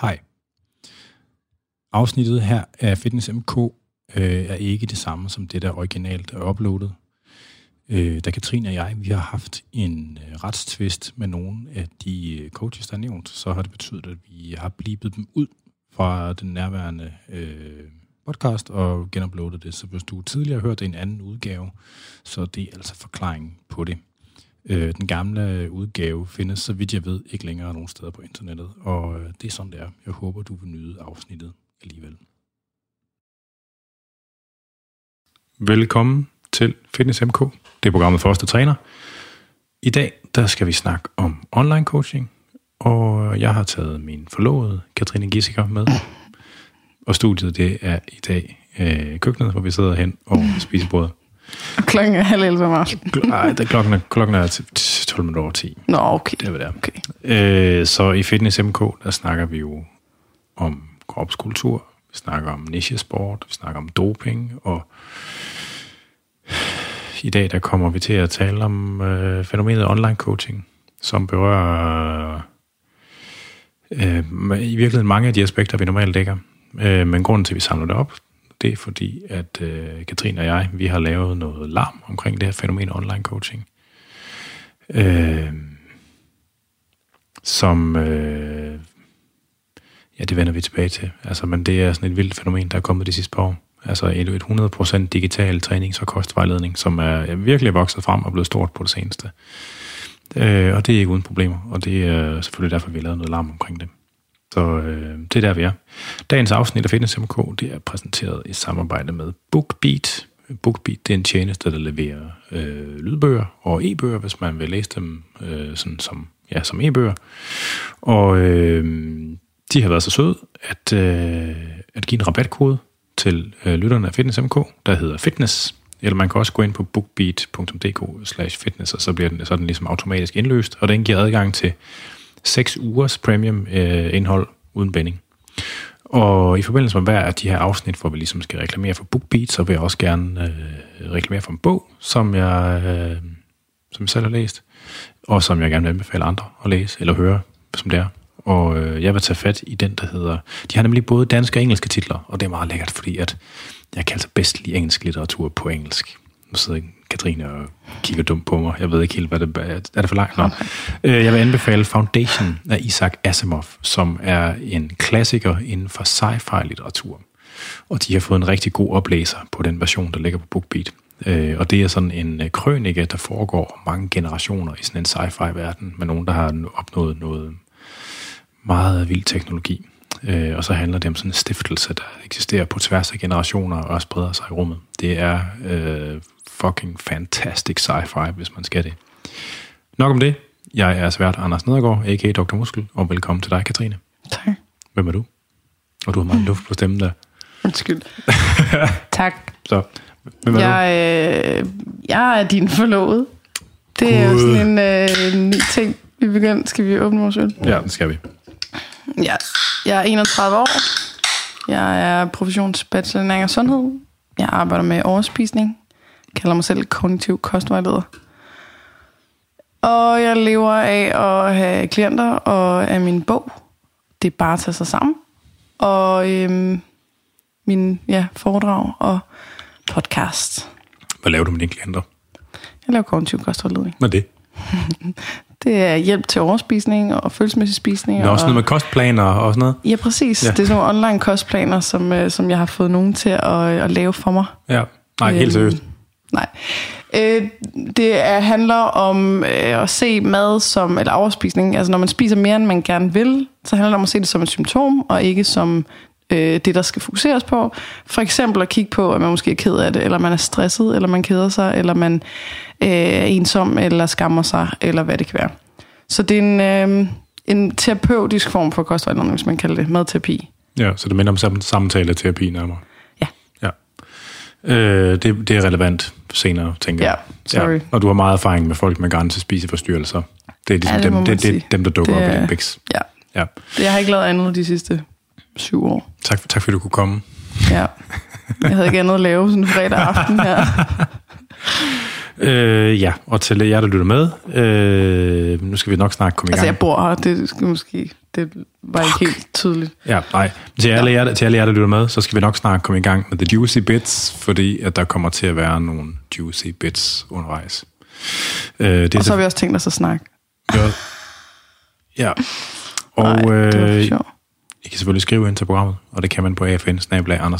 Hej. Afsnittet her af Fitness MK øh, er ikke det samme som det, der originalt er uploadet. Øh, da Katrine og jeg, vi har haft en øh, retstvist med nogle af de øh, coaches, der er nævnt, så har det betydet, at vi har blibet dem ud fra den nærværende øh, podcast og genuploadet det. Så hvis du tidligere har hørt en anden udgave, så det er altså forklaring på det. Øh, den gamle udgave findes, så vidt jeg ved, ikke længere nogen steder på internettet, og øh, det er sådan, det er. Jeg håber, du vil nyde afsnittet alligevel. Velkommen til Fitness MK. Det er programmet Første Træner. I dag, der skal vi snakke om online coaching, og jeg har taget min forlovede, Katrine Gissiker, med. Og studiet, det er i dag øh, køkkenet, hvor vi sidder hen og spiser brød. Klokken er halv 11 om aftenen. Nej, klokken, er, klokken er til- til 12 minutter over 10. Nå, okay. Det er, det er. okay. Øh, så i Fitness MK, der snakker vi jo om kropskultur, vi snakker om nichesport, vi snakker om doping, og i dag der kommer vi til at tale om øh, fænomenet online coaching, som berører øh, i virkeligheden mange af de aspekter, vi normalt dækker. Øh, men grunden til, at vi samler det op, det er fordi, at øh, Katrine og jeg, vi har lavet noget larm omkring det her fænomen online coaching. Øh, som, øh, ja, det vender vi tilbage til. Altså, men det er sådan et vildt fænomen, der er kommet de sidste par år. Altså et, et 100% digital trænings- og kostvejledning, som er er virkelig vokset frem og blevet stort på det seneste. Øh, og det er ikke uden problemer, og det er selvfølgelig derfor, vi har lavet noget larm omkring det. Så øh, det er der, vi er. Dagens afsnit af Fitness MK, det er præsenteret i samarbejde med BookBeat. BookBeat, det er en tjeneste, der leverer øh, lydbøger og e-bøger, hvis man vil læse dem øh, sådan som, ja, som e-bøger. Og øh, de har været så søde at, øh, at give en rabatkode til øh, lytterne af Fitness MK, der hedder Fitness. Eller man kan også gå ind på bookbeat.dk slash fitness, og så bliver den, sådan ligesom automatisk indløst, og den giver adgang til 6 ugers premium øh, indhold uden binding. Og i forbindelse med hver af de her afsnit, hvor vi ligesom skal reklamere for BookBeat, så vil jeg også gerne øh, reklamere for en bog, som jeg, øh, som jeg selv har læst, og som jeg gerne vil anbefale andre at læse eller høre, som det er. Og øh, jeg vil tage fat i den, der hedder... De har nemlig både danske og engelske titler, og det er meget lækkert, fordi at jeg kan altså bedst lide engelsk litteratur på engelsk. Nu sidder Katrine og kigger dumt på mig. Jeg ved ikke helt, hvad det er. Er det for langt? Nå. Øh, Jeg vil anbefale Foundation af Isaac Asimov, som er en klassiker inden for sci-fi-litteratur. Og de har fået en rigtig god oplæser på den version, der ligger på BookBeat. Øh, Og det er sådan en øh, krønike, der foregår mange generationer i sådan en sci-fi-verden, med nogen, der har opnået noget meget vild teknologi. Øh, og så handler det om sådan en stiftelse, der eksisterer på tværs af generationer og spreder sig i rummet. Det er øh, fucking fantastic sci-fi, hvis man skal det. Nok om det. Jeg er svært Anders Nedergaard, a.k.a. Dr. Muskel, og velkommen til dig, Katrine. Tak. Hvem er du? Og du har meget luft på stemmen der. Undskyld. tak. Så, hvem er du? Jeg, øh, jeg er din forlovede. Det er jo sådan en øh, ny ting. Vi begynder. Skal vi åbne vores øl? Ja, det skal vi. Ja. Jeg er 31 år. Jeg er professionsbachelor i næring og sundhed. Jeg arbejder med overspisning. Kalder mig selv kognitiv kostvejleder. Og jeg lever af at have klienter og af min bog. Det er bare at tage sig sammen. Og øhm, min ja, foredrag og podcast. Hvad laver du med dine klienter? Jeg laver kognitiv kostvejledning. Hvad er det? Det er hjælp til overspisning og følelsesmæssig spisning. Der er også og, noget med kostplaner og sådan noget. Ja, præcis. Ja. Det er sådan nogle online kostplaner, som, øh, som jeg har fået nogen til at, at lave for mig. Ja. Nej, helt Øhm, seriøst. Nej. Øh, det er, handler om øh, at se mad som, eller overspisning, altså når man spiser mere, end man gerne vil, så handler det om at se det som et symptom, og ikke som øh, det, der skal fokuseres på. For eksempel at kigge på, at man måske er ked af det, eller man er stresset, eller man keder sig, eller man øh, er ensom, eller skammer sig, eller hvad det kan være. Så det er en, øh, en terapeutisk form for kostvejledning, hvis man kalder det madterapi. Ja, så det minder om sam- samtaleterapi nærmere. Ja. Ja. Øh, det, det er relevant senere, tænker Ja, jeg. sorry. Og du har meget erfaring med folk med grænsespiseforstyrrelser. Det er ligesom Ja, det dem, det, det, dem, der dukker Det op i din biks. Ja. Ja. Jeg har ikke lavet andet de sidste syv år. Tak, tak fordi du kunne komme. Ja. Jeg havde ikke andet at lave sådan en fredag aften her. Øh, ja, og til jer, der lytter med, øh, nu skal vi nok snart komme i Altså, gang. jeg bor her. Det skal måske... Det var ikke helt tydeligt. Ja, nej. Til alle, jer, til alle jer, der lytter med, så skal vi nok snart komme i gang med The Juicy Bits, fordi at der kommer til at være nogle juicy bits undervejs. Øh, det og så har vi også tænkt os at snakke. Ja. ja. Og Ej, det var øh. I kan selvfølgelig skrive ind til programmet, og det kan man på afn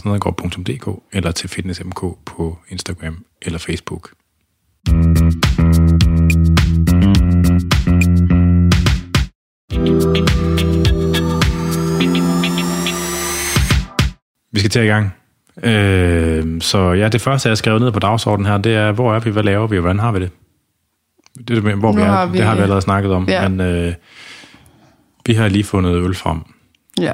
eller til fitnessmk på Instagram eller Facebook. Vi skal til i gang. Øh, så ja, det første, jeg har skrevet ned på dagsordenen her, det er, hvor er vi, hvad laver vi, og hvordan har vi det? Det, det hvor vi er, har vi- det har vi allerede snakket om, Ja. men øh, vi har lige fundet øl frem, Ja.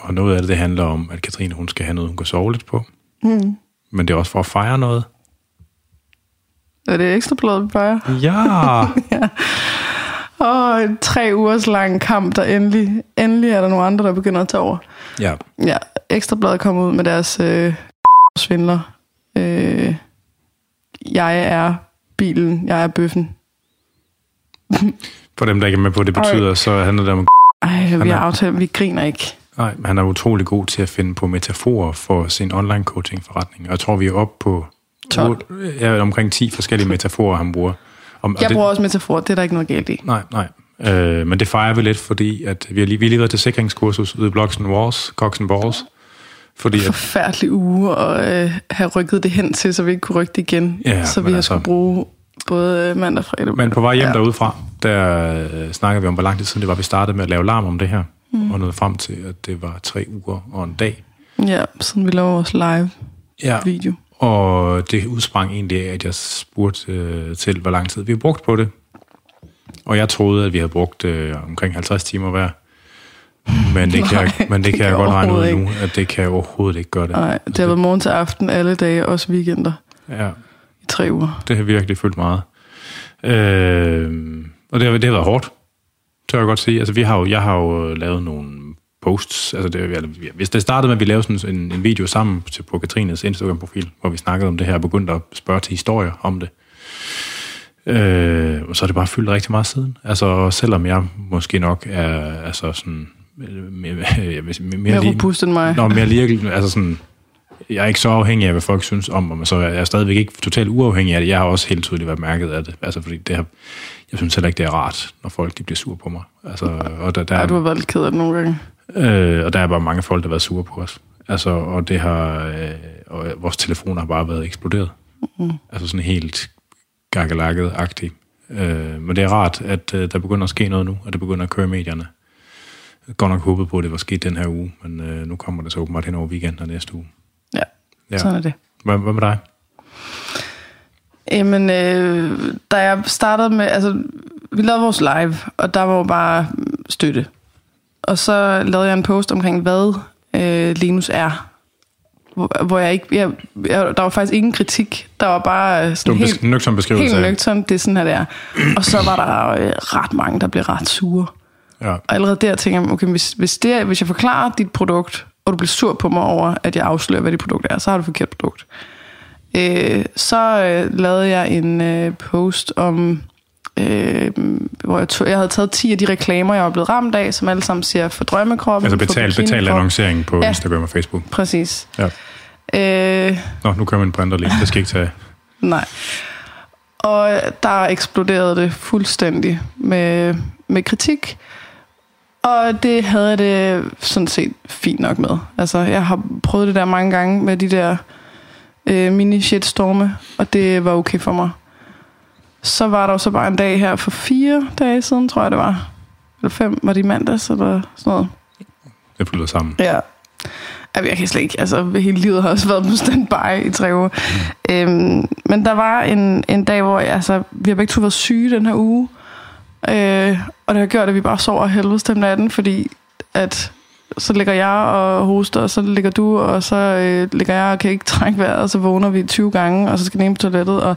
og noget af det, det handler om, at Katrine, hun skal have noget, hun kan sove lidt på. Mm. Men det er også for at fejre noget. Er det ekstra blod, vi fejrer? Ja! Og en tre ugers lang kamp, der endelig, endelig er der nogle andre, der begynder at tage over. ja. Ja, Ekstrabladet kommer ud med deres øh, svindler. Øh, jeg er bilen, jeg er bøffen. For dem, der ikke er med på, det betyder, så handler det om... Ej, vi er- har aftalt, vi griner ikke. Nej, han er utrolig god til at finde på metaforer for sin online coaching forretning. Og jeg tror, vi er oppe på 12. otte- ja, omkring 10 forskellige metaforer, han bruger. Om, og Jeg det, bruger også metafor, det er der ikke noget galt i. Nej, nej. Øh, men det fejrer vi lidt, fordi at vi har lige, vi har lige været til sikringskursus ude i Blocks and Walls, Cox and Balls. Fordi at, Forfærdelig uge at øh, have rykket det hen til, så vi ikke kunne rykke det igen. Ja, så vi har altså- skulle bruge både mandag og fredag. men på vej hjem ja. derudfra, der øh, snakkede vi om, hvor lang tid siden det var, vi startede med at lave larm om det her. Mm. Og nåede frem til, at det var tre uger og en dag. Ja, siden vi laver vores live Ja. video. Og det udsprang egentlig af, at jeg spurgte øh, til, hvor lang tid vi har brugt på det. Og jeg troede, at vi havde brugt øh, omkring 50 timer hver. Men det kan, Nej, jeg, men det det kan jeg godt regne ud nu, at det kan jeg overhovedet ikke gøre det. Nej, det har været morgen til aften alle dage, også weekender Ja, i tre uger. det har virkelig fyldt meget. Øh, og det har, det har været hårdt, tør jeg godt sige. Altså, vi har jo, jeg har jo lavet nogle posts. Altså, det, hvis det startede med, at vi lavede sådan en, en video sammen til, på Katrines Instagram-profil, hvor vi snakkede om det her og begyndte at spørge til historier om det. Øh, og så er det bare fyldt rigtig meget siden. Altså, selvom jeg måske nok er altså sådan, mere, mere, Mere robust end mig. Nå, mere lige, altså sådan, jeg er ikke så afhængig af, hvad folk synes om mig, så er jeg stadigvæk ikke totalt uafhængig af det. Jeg har også helt tydeligt været mærket af det. Altså, fordi det har, jeg synes heller ikke, det er rart, når folk de bliver sure på mig. Altså, og der, der, Ja, du har er, været lidt ked af det nogle gange. øh, og der er bare mange folk, der har været sure på os. Altså, og det har, øh, og vores telefoner har bare været eksploderet. Mm. Altså sådan helt gakkelakket-agtigt. Øh, men det er rart, at øh, der begynder at ske noget nu, og det begynder at køre i medierne. Godt nok håbet på, at det var sket den her uge, men øh, nu kommer det så åbenbart hen over weekenden og næste uge. Ja, Ja. sådan er det. Hvad, hvad med dig? Jamen, øh, da jeg startede med, altså, vi lavede vores live, og der var jo bare støtte. Og så lavede jeg en post omkring, hvad øh, Linus er. Hvor, hvor jeg ikke, jeg, jeg, der var faktisk ingen kritik. Der var bare øh, sådan en helt, besk- nøgtern beskrivelse helt nøgtern, det er sådan her, det er. Og så var der øh, ret mange, der blev ret sure. Ja. Og allerede der tænker jeg, okay, hvis, hvis, det, hvis jeg forklarer dit produkt, og du bliver sur på mig over, at jeg afslører, hvad dit produkt er, så har du et forkert produkt. Øh, så øh, lavede jeg en øh, post om, øh, hvor jeg, tog, jeg havde taget 10 af de reklamer, jeg var blevet ramt af, som alle sammen siger for drømmekroppen. Altså for betal, annoncering på Ja. Instagram og Facebook. Præcis. Ja. Øh, Nå, nu kører min printer lige. Det skal ikke tage. nej. Og der eksploderede det fuldstændig med, med kritik. Og det havde jeg det sådan set fint nok med. Altså, jeg har prøvet det der mange gange med de der øh, mini-shitstorme, og det var okay for mig. Så var der jo så bare en dag her for fire dage siden, tror jeg det var. Eller fem, var det i mandags, eller sådan noget. Det flyder sammen. Ja. Jeg kan slet ikke, altså hele livet har også været på standby i tre uger. Mm. Øhm, men der var en, en dag, hvor jeg, altså, vi har begge to været syge den her uge. Øh, og det har gjort, at vi bare sover helvedes den natten, fordi at så ligger jeg og hoster, og så ligger du, og så øh, ligger jeg og kan ikke trække vejret, og så vågner vi 20 gange, og så skal den ene på toilettet, og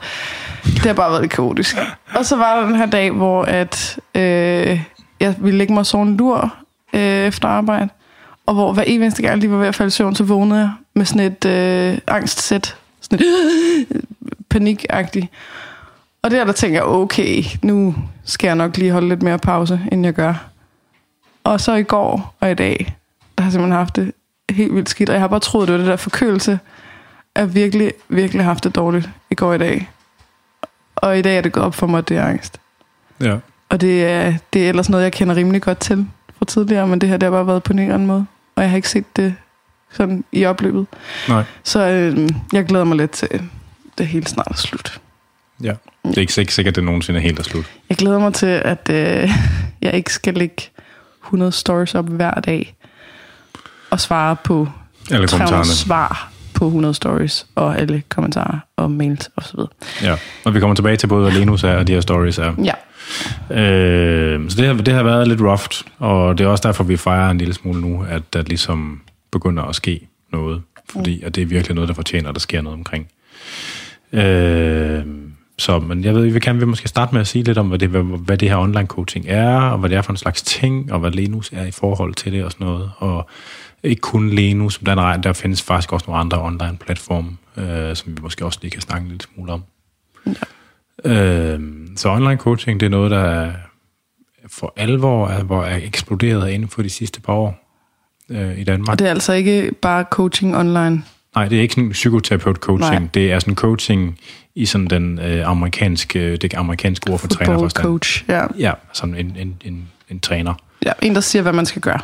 det har bare været lidt kaotisk. Og så var der den her dag, hvor at, øh, jeg ville lægge mig sådan en lur øh, efter arbejde, og hvor hver eneste gang, jeg lige var ved at falde i søvn, så vågnede jeg med sådan et øh, angstsæt, sådan et panikagtigt. Og der, der tænker jeg, okay, nu skal jeg nok lige holde lidt mere pause, end jeg gør. Og så i går og i dag, der har jeg simpelthen haft det helt vildt skidt. Og jeg har bare troet, det var det der forkølelse. Jeg har virkelig, virkelig haft det dårligt i går og i dag. Og i dag er det gået op for mig, at det er angst. Ja. Og det er, det er ellers noget, jeg kender rimelig godt til fra tidligere, men det her det har bare været på en eller anden måde. Og jeg har ikke set det sådan i opløbet. Nej. Så øh, jeg glæder mig lidt til, det hele snart er slut. Ja. Det er ikke sik- sikkert, at det nogensinde er helt er slut. Jeg glæder mig til, at øh, jeg ikke skal lægge 100 stories op hver dag og svare på Alle 300 kommentarerne. svar på 100 stories og alle kommentarer og mails og så videre. Ja. Og vi kommer tilbage til både, hvad Lenus er og de her stories er. Ja, Øh, så det har, det har været lidt rough, og det er også derfor, vi fejrer en lille smule nu, at der ligesom begynder at ske noget. Fordi at det er virkelig noget, der fortjener, at der sker noget omkring. Øh, så, men jeg ved, vi kan vi måske starte med at sige lidt om, hvad det, hvad, hvad det her online coaching er, og hvad det er for en slags ting, og hvad Lenus er i forhold til det og sådan noget. Og ikke kun Lenus, men der, er- der findes faktisk også nogle andre online platforme, øh, som vi måske også lige kan snakke lidt smule om. Øh, så online coaching, det er noget, der er for alvor er, hvor er eksploderet inden for de sidste par år øh, i Danmark. og det er altså ikke bare coaching online. Nej, det er ikke sådan psykoterapeut-coaching. Nej. Det er sådan coaching i sådan den øh, amerikanske, det amerikanske ord for Football trænerforstand. coach, ja. Ja, sådan en, en, en, en træner. ja. En, der siger, hvad man skal gøre.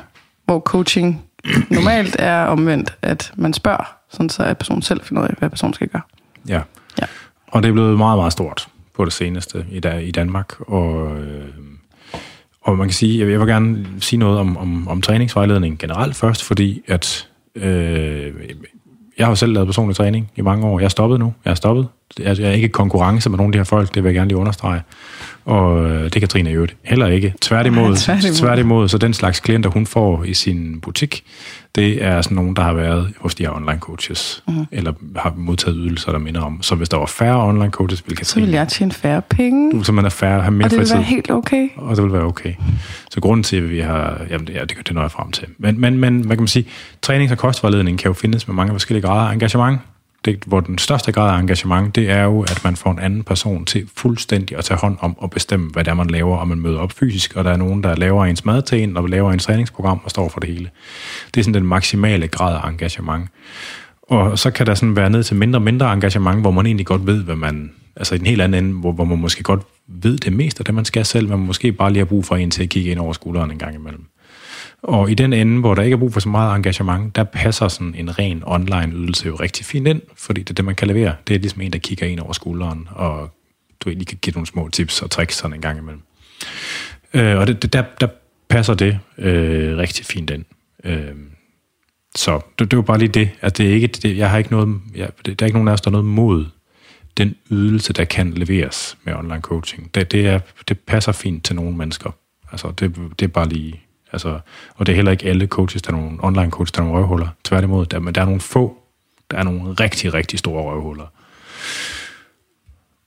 Hvor coaching normalt er omvendt, at man spørger, sådan så at personen selv finder ud af, hvad personen skal gøre. Ja. Ja. Og det er blevet meget, meget stort på det seneste i, da, i Danmark. Og, øh, og man kan sige, jeg vil, jeg vil gerne sige noget om, om, om træningsvejledning generelt først, fordi at øh, jeg har jo selv lavet personlig træning i mange år. Jeg er stoppet nu. Jeg er stoppet. Jeg er ikke i konkurrence med nogle af de her folk, det vil jeg gerne lige understrege. Og øh, det kan Trine jo heller ikke. Tværtimod, Nej, tværtimod. tværtimod, så den slags klienter, hun får i sin butik, det er sådan nogen, der har været hos de her online coaches, mm. eller har modtaget ydelser, der minder om. Så hvis der var færre online coaches, ville Så vil Katrine, jeg tjene færre penge, du simpelthen er færre, have mere og det vil fritid, være helt okay. og det vil være okay. Så grunden til, at vi har, jamen det, ja, det, det når jeg frem til. Men, men, men hvad kan man sige, trænings- og kostvejledning kan jo findes med mange forskellige grader af engagement. Det, hvor den største grad af engagement, det er jo, at man får en anden person til fuldstændig at tage hånd om og bestemme, hvad det er, man laver, og man møder op fysisk, og der er nogen, der laver ens mad til en, og laver ens træningsprogram og står for det hele. Det er sådan den maksimale grad af engagement. Og så kan der sådan være ned til mindre og mindre engagement, hvor man egentlig godt ved, hvad man... Altså i den helt anden ende, hvor, hvor man måske godt ved det meste af det, man skal selv, men man måske bare lige har brug for en til at kigge ind over skulderen en gang imellem. Og i den ende, hvor der ikke er brug for så meget engagement, der passer sådan en ren online ydelse jo rigtig fint ind, fordi det er det, man kan levere. Det er ligesom en, der kigger ind over skulderen, og du egentlig lige kan give nogle små tips og tricks sådan en gang imellem. Øh, og det, det, der, der passer det øh, rigtig fint ind. Øh, så det, det var bare lige det, at det er ikke, det, jeg har ikke noget, jeg, det, der er ikke nogen af os, der er noget mod den ydelse, der kan leveres med online coaching. Det, det, er, det passer fint til nogle mennesker. Altså, det, det er bare lige... Altså, og det er heller ikke alle coaches, der er nogle online coaches, der er nogle røvhuller. Tværtimod, der, men der er nogle få, der er nogle rigtig, rigtig store røvhuller.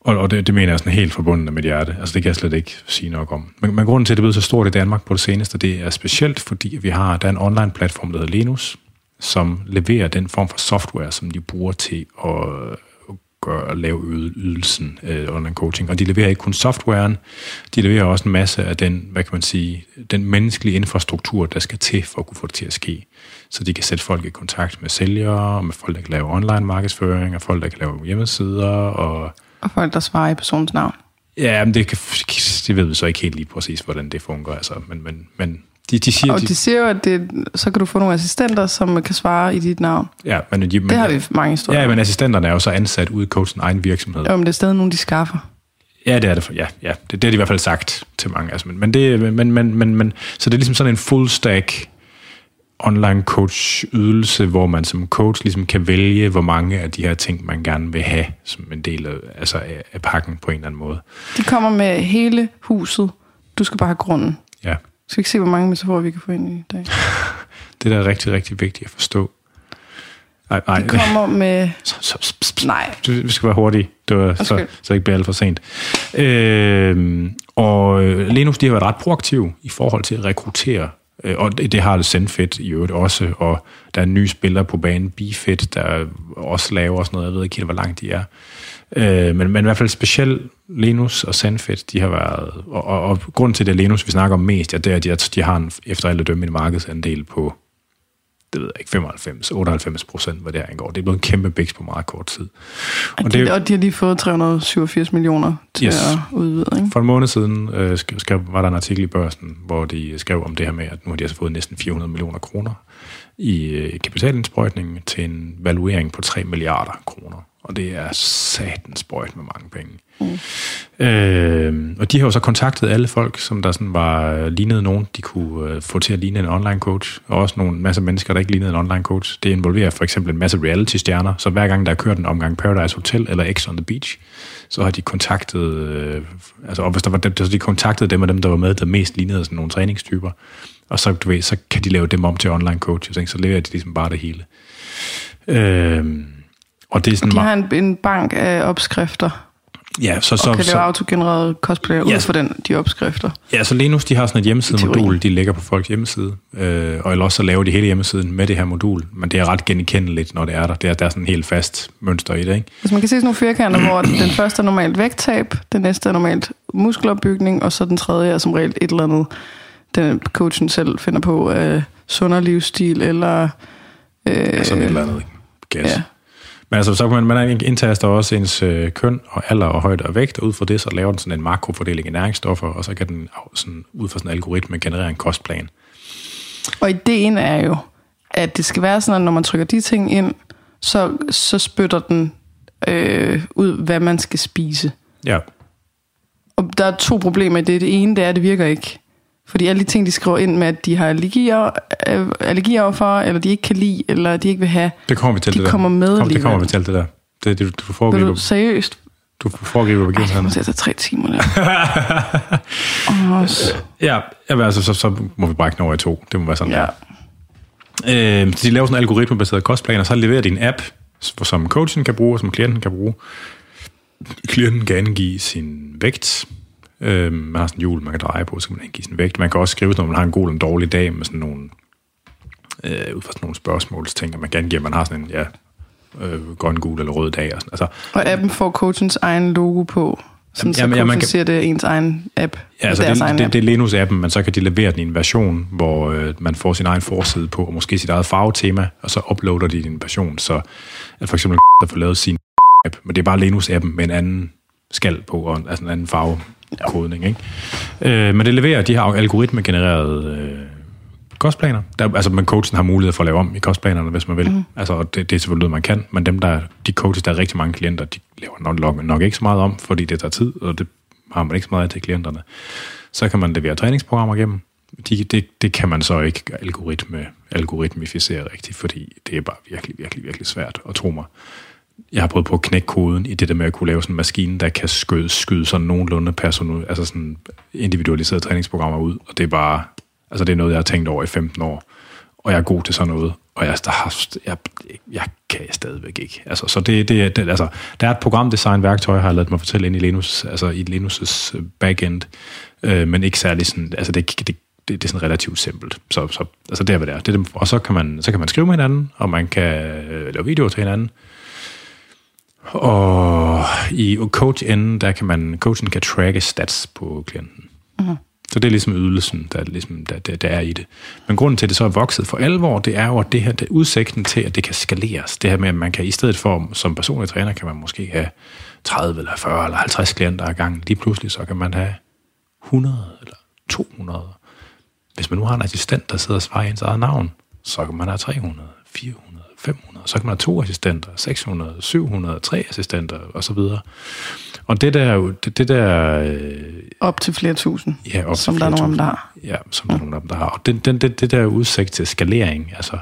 Og, og det, det mener jeg sådan helt forbundet med mit hjerte. Altså det kan jeg slet ikke sige nok om. Men, men grunden til, at det er blevet så stort i Danmark på det seneste, det er specielt fordi, vi har, der er en online platform, der hedder Lenus, som leverer den form for software, som de bruger til at, gøre, at lave yde- ydelsen øh, online coaching. Og de leverer ikke kun softwaren, de leverer også en masse af den, hvad kan man sige, den menneskelige infrastruktur, der skal til for at kunne få det til at ske. Så de kan sætte folk i kontakt med sælgere, med folk, der kan lave online markedsføring, og folk, der kan lave hjemmesider, og Og folk, der svarer i personens navn. Ja, men det, kan, det ved vi så ikke helt lige præcis, hvordan det fungerer. Altså. Men, men, men de, de siger... Og de, de siger jo, at det, så kan du få nogle assistenter, som kan svare i dit navn. ja, men, de, men, Det har vi mange historier Ja, men assistenterne er jo så ansat ude i coachens egen virksomhed. Jo, men det er stadig nogen, de skaffer. Ja, det er det. Ja, ja det, det har de i hvert fald sagt til mange. Altså, men, men, det, men, men, men, men, så det er ligesom sådan en full stack online coach ydelse, hvor man som coach ligesom kan vælge, hvor mange af de her ting, man gerne vil have som en del af, altså af, af pakken på en eller anden måde. De kommer med hele huset. Du skal bare have grunden. Ja, Skal vi ikke se, hvor mange metaforer vi kan få ind i dag? det der er rigtig, rigtig vigtigt at forstå. Nej, nej. De kommer med... Så, så, så, så, Nej. Du, vi skal være hurtige, det var, så, Undskyld. så det ikke bliver alt for sent. Øh, og Lenus, de har været ret proaktive i forhold til at rekruttere Øh, og det, det har det Zenfit i øvrigt også, og der er en ny spiller på banen, Bifit, der også laver sådan noget, jeg ved ikke helt, hvor langt de er. Øh, men, men i hvert fald specielt Linus og Zenfit, de har været, og, og, og grunden til det Linus, vi snakker om mest, ja, det er, at de, de har en, efter alle dømme en markedsandel på det ved jeg ikke, 95, 98 procent, hvad det angår. Det er blevet en kæmpe bæks på meget kort tid. Og, og, det, og de har lige fået 387 millioner til yes. at udvide, ikke? For en måned siden øh, skrev, var der en artikel i børsen, hvor de skrev om det her med, at nu har de altså fået næsten 400 millioner kroner i øh, kapitalindsprøjtning til en valuering på 3 milliarder kroner og det er satens brøjt med mange penge. Mm. Øh, og de har jo så kontaktet alle folk, som der sådan var øh, lignede nogen, de kunne øh, få til at ligne en online coach, og også nogle masse mennesker, der ikke lignede en online coach. Det involverer for eksempel en masse reality-stjerner, så hver gang der er kørt en omgang Paradise Hotel eller X on the Beach, så har de kontaktet, øh, altså og hvis der var dem, så de kontaktede dem og dem, der var med, der mest lignede sådan nogle træningstyper, og så, du ved, så kan de lave dem om til online coaches, ikke? så leverer de ligesom bare det hele. Øh, og det er sådan de har en, en bank af opskrifter. Ja, så, så, og kan lave autogenereret cosplayer ja, ud for den, de opskrifter. Ja, så Linus, de har sådan et hjemmesidemodul, de lægger på folks hjemmeside, øh, og ellers så laver de hele hjemmesiden med det her modul, men det er ret genkendeligt, når det er der. Det er, der er sådan en helt fast mønster i det, ikke? Hvis man kan se sådan nogle firkanter, hvor den første er normalt vægttab, den næste er normalt muskelopbygning, og så den tredje er som regel et eller andet, den coachen selv finder på, øh, sundere livsstil, eller... Øh, ja, sådan et eller andet, gas. Ja. Men altså, så kan man, man indtaster også ens øh, køn og alder og højde og vægt, og ud fra det, så laver den sådan en makrofordeling af næringsstoffer, og så kan den sådan, ud fra sådan en algoritme generere en kostplan. Og ideen er jo, at det skal være sådan, at når man trykker de ting ind, så, så spytter den øh, ud, hvad man skal spise. Ja. Og der er to problemer i det. Det ene, det er, at det virker ikke. Fordi alle de ting, de skriver ind med, at de har allergier, øh, allergier for, eller de ikke kan lide, eller de ikke vil have, det kommer vi til de det kommer med Kom, Det kommer vi til det der. Det, det, du foregriber. Vil du seriøst? Du foregriber begivenheden. Ej, det må tre timer. ja, ja altså, så, så må vi brække over i to. Det må være sådan ja. der. Øh, de laver sådan en algoritmebaseret kostplan, og så leverer de en app, som coachen kan bruge, og som klienten kan bruge. Klienten kan angive sin vægt, Øh, man har sådan en hjul, man kan dreje på, så kan man give sin vægt. Man kan også skrive, når man har en god eller en dårlig dag, med sådan nogle, øh, ud fra sådan nogle spørgsmålsting, og man kan angive, at man har sådan en, ja, øh, grøn, gul eller rød dag. Og, sådan. Altså, og appen får coachens egen logo på, sådan, jamen, så ja, man kan, siger, det er ens egen app. Ja, altså det, det, det, det er Linus-appen, men så kan de levere den i en version, hvor øh, man får sin egen forside på, og måske sit eget farvetema, og så uploader de din version, så at for eksempel der får lavet sin app, men det er bare Linus-appen med en anden skal på, og altså en anden farve kodning. Ikke? Øh, men det leverer de her algoritme-genererede øh, kostplaner. Der, altså, man coachen har mulighed for at lave om i kostplanerne, hvis man vil. Mm. Altså, det, det er selvfølgelig noget, man kan, men dem, der, de coaches, der er rigtig mange klienter, de laver nok, nok ikke så meget om, fordi det tager tid, og det har man ikke så meget af til klienterne. Så kan man levere træningsprogrammer igennem. De, det, det kan man så ikke algoritme, algoritmificere rigtigt, fordi det er bare virkelig, virkelig, virkelig svært at tro mig jeg har prøvet på at knække koden i det der med at kunne lave sådan en maskine, der kan skyde, skyde sådan nogenlunde personal, altså sådan individualiserede træningsprogrammer ud, og det er bare, altså det er noget, jeg har tænkt over i 15 år, og jeg er god til sådan noget, og jeg, der, jeg, jeg kan stadigvæk ikke. Altså, så det, det, det, altså, der er et programdesign-værktøj, har jeg lavet mig fortælle ind i Linus, altså i Linus' øh, backend, øh, men ikke særlig sådan, altså det, det, det, det er sådan relativt simpelt. Så, så altså det er, hvad det er. Det er og så kan, man, så kan man skrive med hinanden, og man kan øh, lave videoer til hinanden, og i coach-enden, der kan man, coachen kan tracke stats på klienten. Uh-huh. Så det er ligesom ydelsen, der, ligesom, der, der, der er i det. Men grunden til, at det så er vokset for alvor, det er jo, at det her, det udsigten til, at det kan skaleres. Det her med, at man kan i stedet for, som personlig træner, kan man måske have 30 eller 40 eller 50 klienter ad gangen. Lige pludselig så kan man have 100 eller 200. Hvis man nu har en assistent, der sidder og svarer ens eget navn, så kan man have 300, 400. 500, så kan man have to assistenter, 600, 700, tre assistenter osv. Og det der, det, det der... Øh, op til flere tusind, ja, op som der er nogen, der har. Ja, som der er nogen, der har. Og det, det, det, det der udsigt til skalering, altså,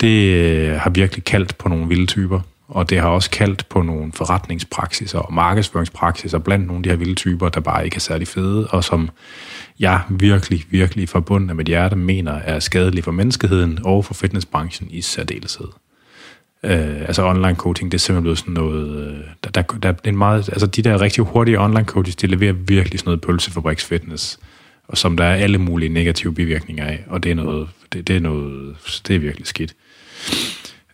det øh, har virkelig kaldt på nogle vilde typer og det har også kaldt på nogle forretningspraksiser og markedsføringspraksiser blandt nogle af de her vilde typer, der bare ikke er særlig fede, og som jeg virkelig, virkelig forbundet med mit hjerte mener er skadelige for menneskeheden og for fitnessbranchen i særdeleshed. Øh, altså online coaching, det er simpelthen blevet sådan noget, øh, der, der, der er en meget, altså de der rigtig hurtige online coaches, de leverer virkelig sådan noget pølsefabriks fitness, og som der er alle mulige negative bivirkninger af, og det er noget, det, det er noget, det er virkelig skidt.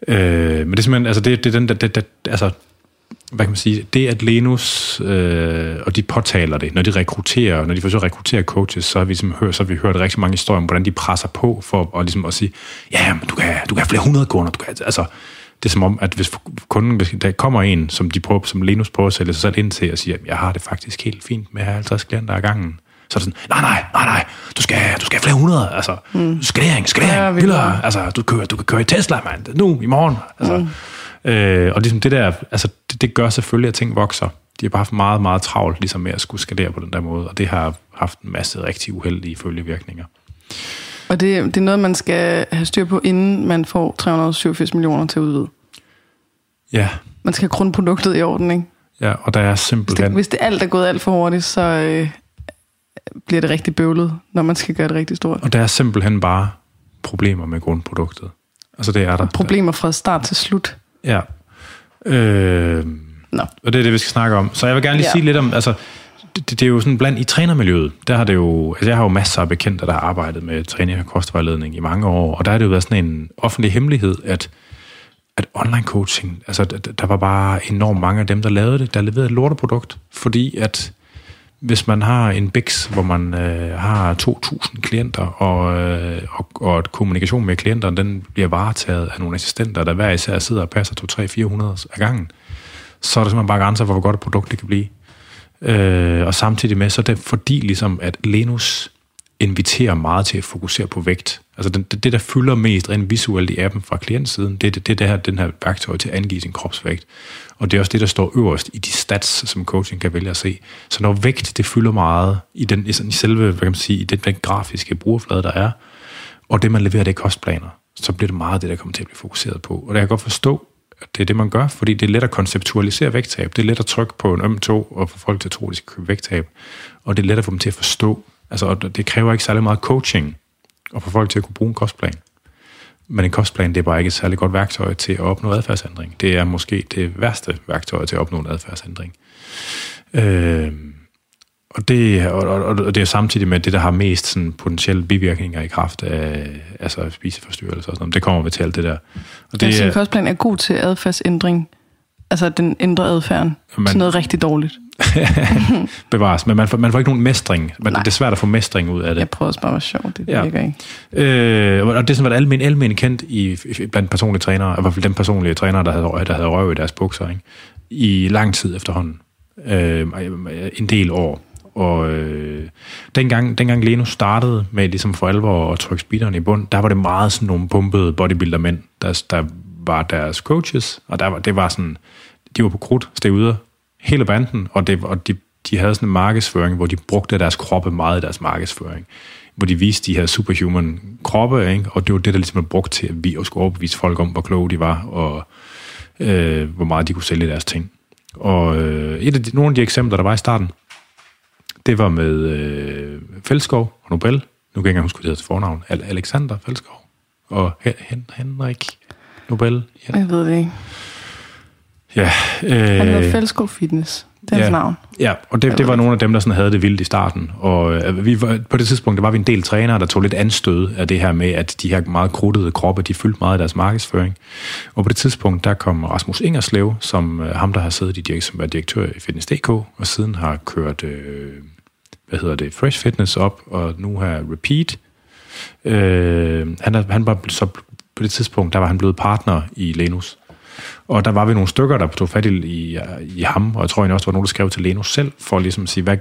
Øh, men det er simpelthen, altså det, det er den der, det, det, altså, hvad kan man sige, det at Lenus, øh, og de påtaler det, når de rekrutterer, når de forsøger at rekruttere coaches, så har vi, ligesom hørt, så har vi hørt rigtig mange historier om, hvordan de presser på for at, ligesom at sige, ja, men du kan, du kan have flere hundrede kunder, du kan, altså, det er som om, at hvis kunden, hvis der kommer en, som, de prøver, som Lenus prøver at sælge sig selv ind til, og siger, jeg har det faktisk helt fint med at have 50 klienter ad gangen, så er det sådan, nej, nej, nej, nej, du skal, du skal have flere hundrede, altså, mm. skalering, skalering, ja, vildere, altså, du, kører, du kan køre i Tesla, mand, nu, i morgen, altså, mm. øh, og ligesom det der, altså, det, det gør selvfølgelig, at ting vokser. De har bare haft meget, meget travlt ligesom med at skulle skalere på den der måde, og det har haft en masse rigtig uheldige følgevirkninger. Og det, det er noget, man skal have styr på, inden man får 387 millioner til at udvide. Ja. Man skal have grundproduktet i orden, ikke? Ja, og der er simpelthen... Hvis det, hvis det alt er gået alt for hurtigt, så øh, bliver det rigtig bøvlet, når man skal gøre det rigtig stort. Og der er simpelthen bare problemer med grundproduktet. Altså det er der. Problemer fra start til slut. Ja. Øh, Nå. Og det er det, vi skal snakke om. Så jeg vil gerne lige ja. sige lidt om, altså, det, det er jo sådan blandt i trænermiljøet, der har det jo, altså jeg har jo masser af bekendte, der har arbejdet med træning og kostvejledning i mange år, og der er det jo været sådan en offentlig hemmelighed, at at online coaching, altså der var bare enormt mange af dem, der lavede det, der leverede et lorteprodukt, fordi at hvis man har en BIX, hvor man øh, har 2.000 klienter, og, øh, og, og at kommunikation med klienterne, den bliver varetaget af nogle assistenter, der hver især sidder og passer 2 3 400 af gangen, så er der simpelthen bare grænser for, hvor godt et produkt det kan blive. Øh, og samtidig med, så er det fordi ligesom, at Lenus inviterer meget til at fokusere på vægt. Altså det, det der fylder mest rent visuelt i appen fra klientsiden, det er det, det, det her, den her værktøj til at angive sin kropsvægt. Og det er også det, der står øverst i de stats, som coaching kan vælge at se. Så når vægt, det fylder meget i, den, i selve, hvad kan man sige, i den, den grafiske brugerflade, der er, og det, man leverer, det er kostplaner, så bliver det meget det, der kommer til at blive fokuseret på. Og det kan jeg godt forstå, at det er det, man gør, fordi det er let at konceptualisere vægttab. Det er let at trykke på en øm tog og få folk til at tro, at de skal købe vægttab. Og det er let at få dem til at forstå, Altså, det kræver ikke særlig meget coaching at få folk til at kunne bruge en kostplan. Men en kostplan, det er bare ikke et særligt godt værktøj til at opnå adfærdsændring. Det er måske det værste værktøj til at opnå en adfærdsændring. Øh, og det, og, og, og det er samtidig med det, der har mest sådan, potentielle bivirkninger i kraft af altså spiseforstyrrelser og sådan noget. Det kommer vi til alt det der. Og det, ja, en kostplan er god til adfærdsændring. Altså, den ændrer adfærden man, til noget rigtig dårligt. bevares, men man får, man får ikke nogen mestring. Men det er svært at få mestring ud af det. Jeg prøver også bare at være sjov, det ja. virker ikke. Øh, og det er sådan været almen, almen kendt i, blandt personlige trænere, i hvert fald den personlige trænere, der havde, der havde røv i deres bukser, ikke? i lang tid efterhånden. Øh, en del år. Og øh, dengang, dengang Leno startede med ligesom for alvor at trykke speederen i bund, der var det meget sådan nogle pumpede bodybuilder-mænd, der, der var deres coaches, og der var, det var sådan, de var på krudt, steg ude hele banden, og, det, og de, de havde sådan en markedsføring, hvor de brugte deres kroppe meget i deres markedsføring. Hvor de viste de her superhuman kroppe, ikke? og det var det, der ligesom blev brugt til, at vi skulle overbevise folk om, hvor kloge de var, og øh, hvor meget de kunne sælge deres ting. Og øh, et af de, nogle af de eksempler, der var i starten, det var med øh, Felskov og Nobel. Nu kan jeg ikke huske, hvad det fornavn. Alexander Felskov og Hen- Henrik Nobel. Ja. Jeg ved det ikke. Ja, øh, Han hedder Felskov Fitness. Det er ja, navn. Ja, og det, det var nogle af dem, der sådan havde det vildt i starten. Og øh, vi var, på det tidspunkt, der var vi en del trænere, der tog lidt anstød af det her med, at de her meget kruttede kroppe, de fyldte meget af deres markedsføring. Og på det tidspunkt, der kom Rasmus Ingerslev, som øh, ham, der har siddet i, som var direktør i Fitness.dk, og siden har kørt, øh, hvad hedder det, Fresh Fitness op, og nu har Repeat. Øh, han, han var så på det tidspunkt, der var han blevet partner i Lenus. Og der var vi nogle stykker, der tog fat i, i, i ham, og jeg tror egentlig også, der var nogen, der skrev til Leno selv, for ligesom at sige, hvad,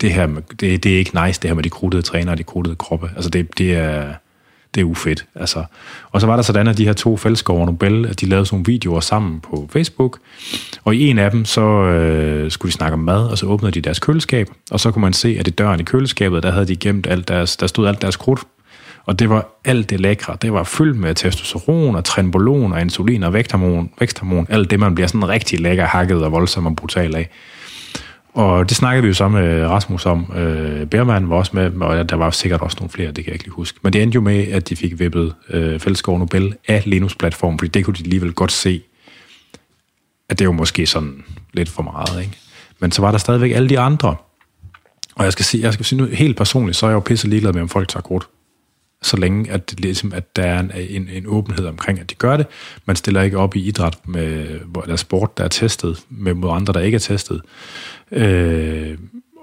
det her, det, det er ikke nice, det her med de krudtede træner og de krudtede kroppe. Altså det, det er, det er ufedt. Altså. Og så var der sådan, at de her to fællesskov og Nobel, at de lavede sådan nogle videoer sammen på Facebook, og i en af dem, så øh, skulle de snakke om mad, og så åbnede de deres køleskab, og så kunne man se, at i døren i køleskabet, der havde de gemt alt deres, der stod alt deres krudt, og det var alt det lækre. Det var fyldt med testosteron og trenbolon og insulin og væksthormon, væksthormon. Alt det, man bliver sådan rigtig lækker hakket og voldsom og brutal af. Og det snakkede vi jo så med Rasmus om. Øh, Berman var også med, og der var sikkert også nogle flere, det kan jeg ikke lige huske. Men det endte jo med, at de fik vippet øh, Fællesskov Nobel af Linux-platformen, fordi det kunne de alligevel godt se, at det var måske sådan lidt for meget. Ikke? Men så var der stadigvæk alle de andre, Og jeg skal sige, jeg skal sige nu helt personligt, så er jeg jo pisse ligeglad med, om folk tager kort. Så længe, at, det, ligesom, at der er en, en, en åbenhed omkring, at de gør det. Man stiller ikke op i idræt, med, hvor der er sport, der er testet, med mod andre, der ikke er testet. Øh,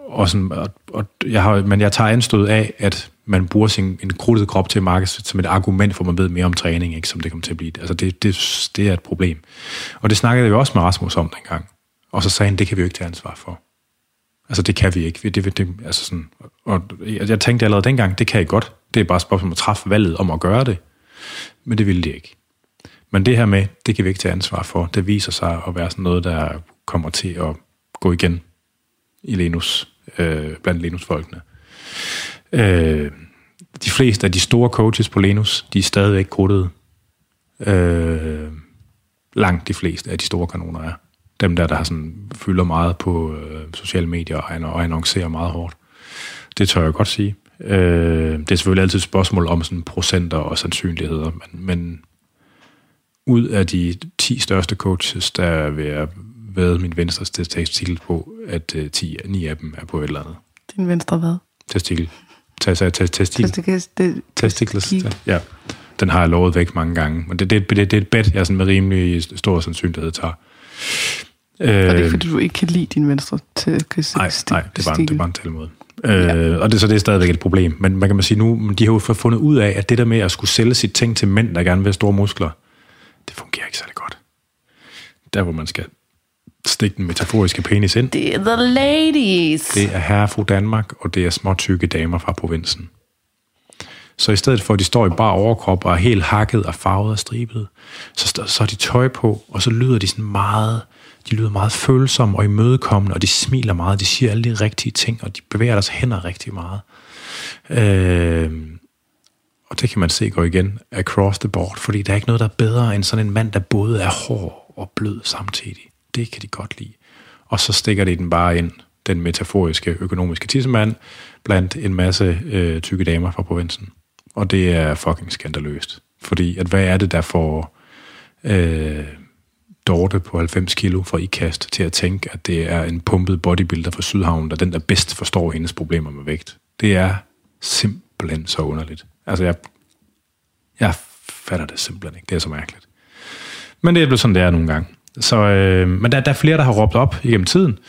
og sådan, og, og jeg har, men jeg tager anstød af, at man bruger sin en krudtet krop til markedet som et argument for, at man ved mere om træning, ikke, som det kommer til at blive. Altså det, det, det er et problem. Og det snakkede vi også med Rasmus om dengang. Og så sagde han, det kan vi jo ikke tage ansvar for. Altså det kan vi ikke. Det, det, altså sådan, og jeg tænkte allerede dengang, det kan jeg godt. Det er bare et spørgsmål at træffe valget om at gøre det. Men det ville de ikke. Men det her med, det kan vi ikke tage ansvar for. Det viser sig at være sådan noget, der kommer til at gå igen i Linus, øh, blandt Linus-folkene. Øh, de fleste af de store coaches på Linus, de er stadigvæk krudtede. Øh, langt de fleste af de store kanoner er. Dem der, der har sådan, fylder meget på øh, sociale medier og, og annoncerer meget hårdt. Det tør jeg godt sige. Øh, det er selvfølgelig altid et spørgsmål om sådan procenter og sandsynligheder, men, men ud af de 10 største coaches, der vil jeg ved min venstre testikel på, at uh, 10, 9 af dem er på et eller andet. Din venstre hvad? Testikel. Testikel. Testikles. Ja. Den har jeg lovet væk mange gange. Men det, det, det, det er et bet, jeg sådan med rimelig stor sandsynlighed tager. Og det er øh, fordi, du ikke kan lide din venstre testikkel? Nej, nej det, var en, det var en talmåde. Ja. Øh, og det, så det er stadigvæk et problem. Men man kan man sige nu, de har jo fundet ud af, at det der med at skulle sælge sit ting til mænd, der gerne vil have store muskler, det fungerer ikke særlig godt. Der, hvor man skal stikke den metaforiske penis ind. Det er the ladies. Det er herre fru Danmark, og det er små tykke damer fra provinsen. Så i stedet for, at de står i bare overkrop og er helt hakket og farvet og stribet, så, så har de tøj på, og så lyder de sådan meget, de lyder meget følsomme og imødekommende, og de smiler meget, de siger alle de rigtige ting, og de bevæger deres hænder rigtig meget. Øh, og det kan man se gå igen across the board, fordi der er ikke noget, der er bedre end sådan en mand, der både er hård og blød samtidig. Det kan de godt lide. Og så stikker de den bare ind, den metaforiske økonomiske tissemand, blandt en masse øh, tykke damer fra provinsen. Og det er fucking skandaløst. Fordi, at hvad er det, der får øh, Dorte på 90 kilo fra IKAST til at tænke, at det er en pumpet bodybuilder fra Sydhavn, der den, der bedst forstår hendes problemer med vægt. Det er simpelthen så underligt. Altså, jeg, jeg fatter det simpelthen ikke. Det er så mærkeligt. Men det er blevet sådan, det er nogle gange. Så, øh, men der, der er flere, der har råbt op igennem tiden.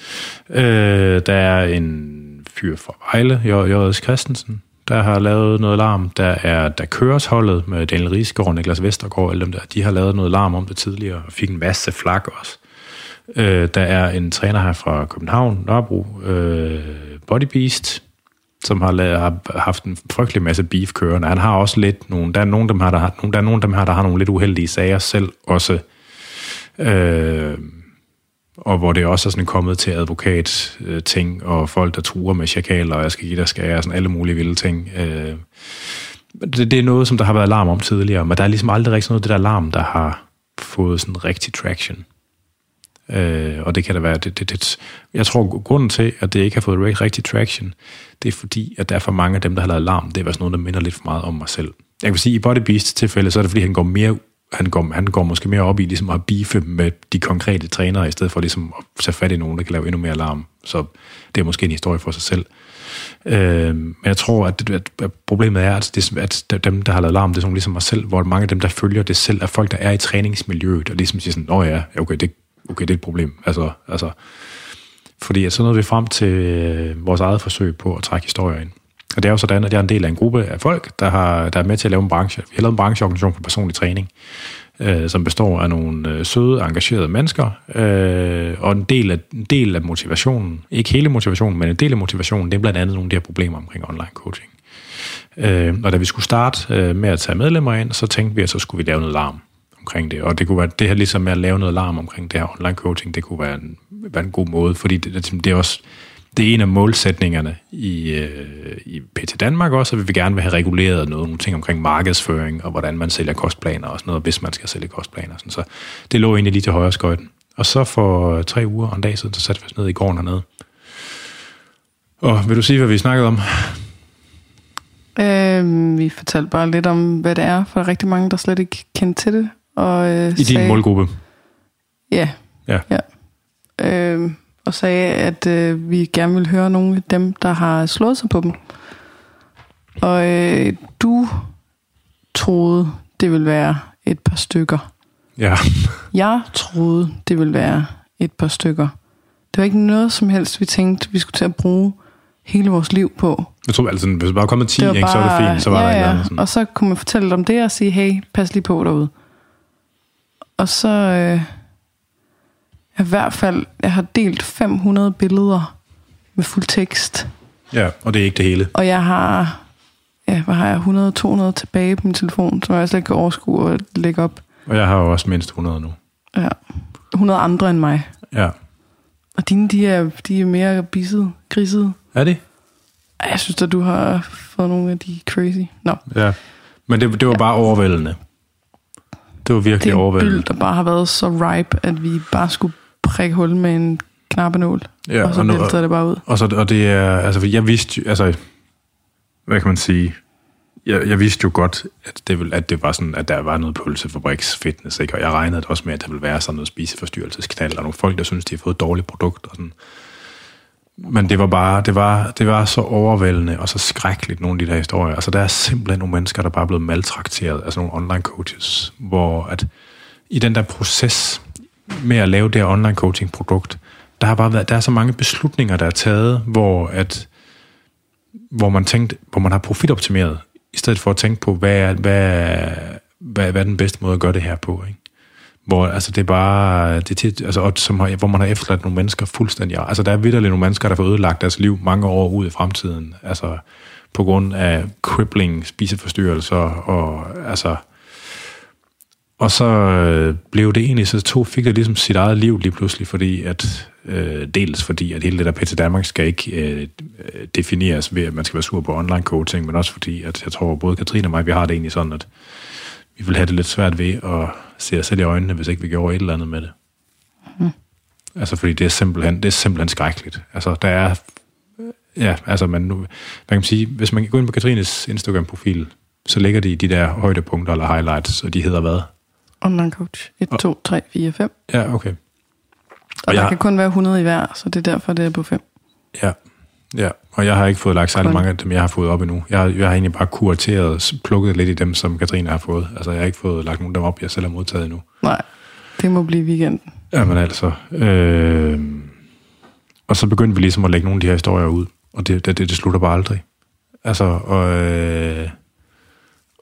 Øh, der er en fyr fra Vejle, J.S. Christensen, der har lavet noget larm. Der er der køres holdet med Daniel Riesgaard, Niklas Vestergaard, alle dem der. De har lavet noget larm om det tidligere, og fik en masse flak også. Øh, der er en træner her fra København, Nørrebro, øh, Body Beast, som har, lavet, har haft en frygtelig masse beef kørende. Han har også lidt nogle, der er nogle af dem her, der har, der er nogle af dem her, der har nogle lidt uheldige sager selv også Øh, og hvor det også er sådan kommet til advokat øh, ting og folk, der truer med chakaler, og jeg skal give dig skære, og sådan alle mulige vilde ting. Øh, det, det er noget, som der har været alarm om tidligere, men der er ligesom aldrig rigtig noget af det der alarm, der har fået sådan rigtig traction. Øh, og det kan da være, det, det, det, jeg tror, grunden til, at det ikke har fået rigtig traction, det er fordi, at der er for mange af dem, der har lavet alarm, det er sådan noget, der minder lidt for meget om mig selv. Jeg kan sige, at i Body Beast tilfælde, så er det fordi, han går mere han går, han går måske mere op i ligesom at beefe med de konkrete trænere, i stedet for ligesom at tage fat i nogen, der kan lave endnu mere larm. Så det er måske en historie for sig selv. Øh, men jeg tror, at, at, at problemet er, at, det, at dem, der har lavet larm, det er sådan ligesom mig selv, hvor mange af dem, der følger det selv, er folk, der er i træningsmiljøet, og ligesom siger sådan, åh ja, okay, det, okay, det er et problem. Altså, altså, fordi så nåede vi frem til øh, vores eget forsøg på at trække historier ind. Og det er jo sådan, at jeg er en del af en gruppe af folk, der, har, der er med til at lave en branche. Vi har lavet en brancheorganisation for personlig træning, øh, som består af nogle øh, søde, engagerede mennesker. Øh, og en del, af, en del af motivationen, ikke hele motivationen, men en del af motivationen, det er blandt andet nogle af de her problemer omkring online coaching. Øh, og da vi skulle starte øh, med at tage medlemmer ind, så tænkte vi, at så skulle vi lave noget larm omkring det. Og det kunne være det her ligesom med at lave noget larm omkring det her online coaching, det kunne være en, være en god måde, fordi det, det er også det er en af målsætningerne i, øh, i PT Danmark også, at vi vil gerne vil have reguleret noget, nogle ting omkring markedsføring og hvordan man sælger kostplaner og sådan noget, hvis man skal sælge kostplaner. Sådan. Så det lå egentlig lige til højre skøjten. Og så for tre uger og en dag siden, så satte vi os ned i gården hernede. Og vil du sige, hvad vi snakkede om? Øh, vi fortalte bare lidt om, hvad det er, for rigtig mange, der slet ikke kendte til det. Og, øh, I din sagde, målgruppe? Ja. Ja. ja. Øh, og sagde, at øh, vi gerne vil høre nogle af dem, der har slået sig på dem. Og øh, du troede, det ville være et par stykker. Ja. Jeg troede, det ville være et par stykker. Det var ikke noget som helst, vi tænkte, vi skulle til at bruge hele vores liv på. Jeg tror altså, hvis der bare kom 10, Det ikke, så var det fint. Så var ja, der eller ja. andet sådan. Og så kunne man fortælle dem det og sige, hey, pas lige på derude. Og så, øh, i hvert fald, jeg har delt 500 billeder med fuld tekst. Ja, og det er ikke det hele. Og jeg har, ja, hvad har jeg, 100-200 tilbage på min telefon, som jeg slet ikke kan overskue at lægge op. Og jeg har jo også mindst 100 nu. Ja. 100 andre end mig. Ja. Og dine, de er, de er mere bisset, grisede. Er det? Jeg synes at du har fået nogle af de crazy. Nå, Ja. Men det, det var bare overvældende. Det var det virkelig er en overvældende. byld, der bare har været så ripe, at vi bare skulle prikke hul med en knappenål. Ja, og så og nu- vælter det bare ud. Og, så, og det er, altså jeg vidste jo, altså, hvad kan man sige, jeg, jeg vidste jo godt, at det, ville, at det var sådan, at der var noget pølsefabriks fitness, ikke? og jeg regnede også med, at der ville være sådan noget spiseforstyrrelsesknald, og nogle folk, der synes, de har fået et dårligt produkt, og sådan. Men det var bare, det var, det var så overvældende og så skrækkeligt, nogle af de der historier. Altså, der er simpelthen nogle mennesker, der bare er blevet maltrakteret, altså nogle online coaches, hvor at i den der proces med at lave det her online coaching produkt, der har bare været, der er så mange beslutninger, der er taget, hvor at hvor man tænkte, hvor man har profitoptimeret, i stedet for at tænke på, hvad er, hvad, er- hvad, hvad er den bedste måde at gøre det her på, ikke? Hvor altså, det er bare, det er tit, altså, og som har, hvor man har efterladt nogle mennesker fuldstændig. Altså, der er vidderligt nogle mennesker, der får ødelagt deres liv mange år ud i fremtiden. Altså, på grund af crippling spiseforstyrrelser, og altså, og så øh, blev det egentlig, så to fik det ligesom sit eget liv lige pludselig, fordi at, øh, dels fordi, at hele det der PT Danmark skal ikke øh, øh, defineres ved, at man skal være sur på online coaching, men også fordi, at jeg tror, både Katrine og mig, vi har det egentlig sådan, at vi vil have det lidt svært ved at se os selv i øjnene, hvis ikke vi gjorde et eller andet med det. Mm. Altså, fordi det er simpelthen, det er simpelthen skrækkeligt. Altså, der er, ja, altså, man nu, hvad kan man sige, hvis man går ind på Katrines Instagram-profil, så ligger de de der højdepunkter eller highlights, og de hedder hvad? Online coach. 1, 2, 3, 4, 5. Ja, okay. Og, Og der jeg- kan kun være 100 i hver, så det er derfor, det er på 5. Ja. Ja, og jeg har ikke fået lagt særlig mange af dem, jeg har fået op endnu. Jeg, har- jeg har egentlig bare kurateret, plukket lidt i dem, som Katrine har fået. Altså, jeg har ikke fået lagt nogen af dem op, jeg selv har modtaget endnu. Nej, det må blive weekenden. Jamen altså. Øh, og så begyndte vi ligesom at lægge nogle af de her historier ud, og det, det, det, det slutter bare aldrig. Altså, og, øh,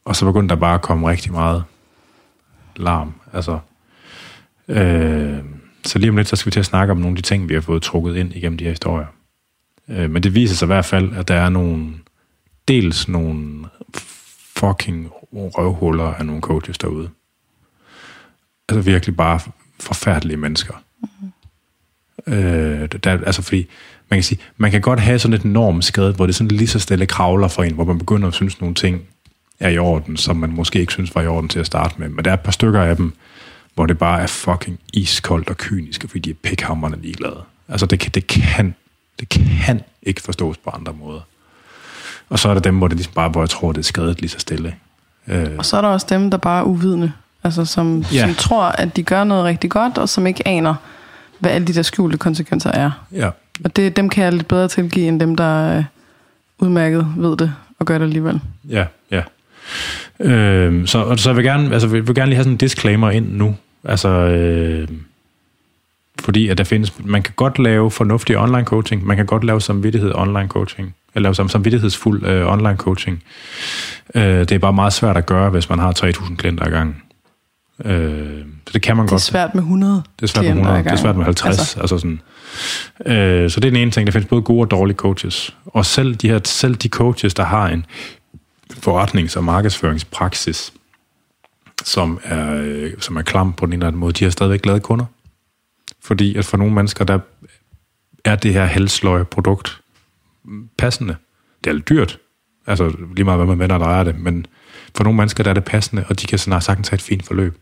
og så begyndte der bare at komme rigtig meget larm. Altså, øh, så lige om lidt, så skal vi til at snakke om nogle af de ting, vi har fået trukket ind igennem de her historier. Øh, men det viser sig i hvert fald, at der er nogle, dels nogle fucking røvhuller af nogle coaches derude. Altså virkelig bare forfærdelige mennesker. Øh, der, altså fordi, man kan sige, man kan godt have sådan et normskred, hvor det sådan lige så stille kravler for en, hvor man begynder at synes, nogle ting er i orden, som man måske ikke synes var i orden til at starte med. Men der er et par stykker af dem, hvor det bare er fucking iskoldt og kynisk, fordi de er pikhammerne ligeglade. Altså det kan, det kan, det kan ikke forstås på andre måder. Og så er der dem, hvor det ligesom bare, hvor jeg tror, det er skrevet lige så stille. Øh, Og så er der også dem, der bare er uvidende. Altså som, Ja. som tror, at de gør noget rigtig godt, og som ikke aner, hvad alle de der skjulte konsekvenser er. ja, Og det, dem kan jeg lidt bedre tilgive, end dem, der øh, udmærket ved det og gør det alligevel. Ja, ja. Øh, så, og så vil jeg gerne, altså, vil, vil gerne lige have sådan en disclaimer ind nu. Altså, øh, fordi at der findes, man kan godt lave fornuftig online coaching, man kan godt lave samvittighed online coaching, eller lave sam- samvittighedsfuld øh, online coaching. Øh, det er bare meget svært at gøre, hvis man har 3.000 klienter ad gangen. Øh, så det kan man Det er godt. svært med 100 Det er svært med klienter ad 100, det er svært med 50. Altså. Altså. Altså sådan. Øh, så det er den ene ting. Der findes både gode og dårlige coaches. Og selv de, her, selv de coaches, der har en forretnings- og markedsføringspraksis, som er, øh, som er klam på den ene eller anden måde, de har stadigvæk glade kunder. Fordi at for nogle mennesker, der er det her halsløje produkt passende. Det er lidt dyrt. Altså lige meget, hvad man vender og drejer det. Men for nogle mennesker, der er det passende, og de kan snart sagtens have et fint forløb.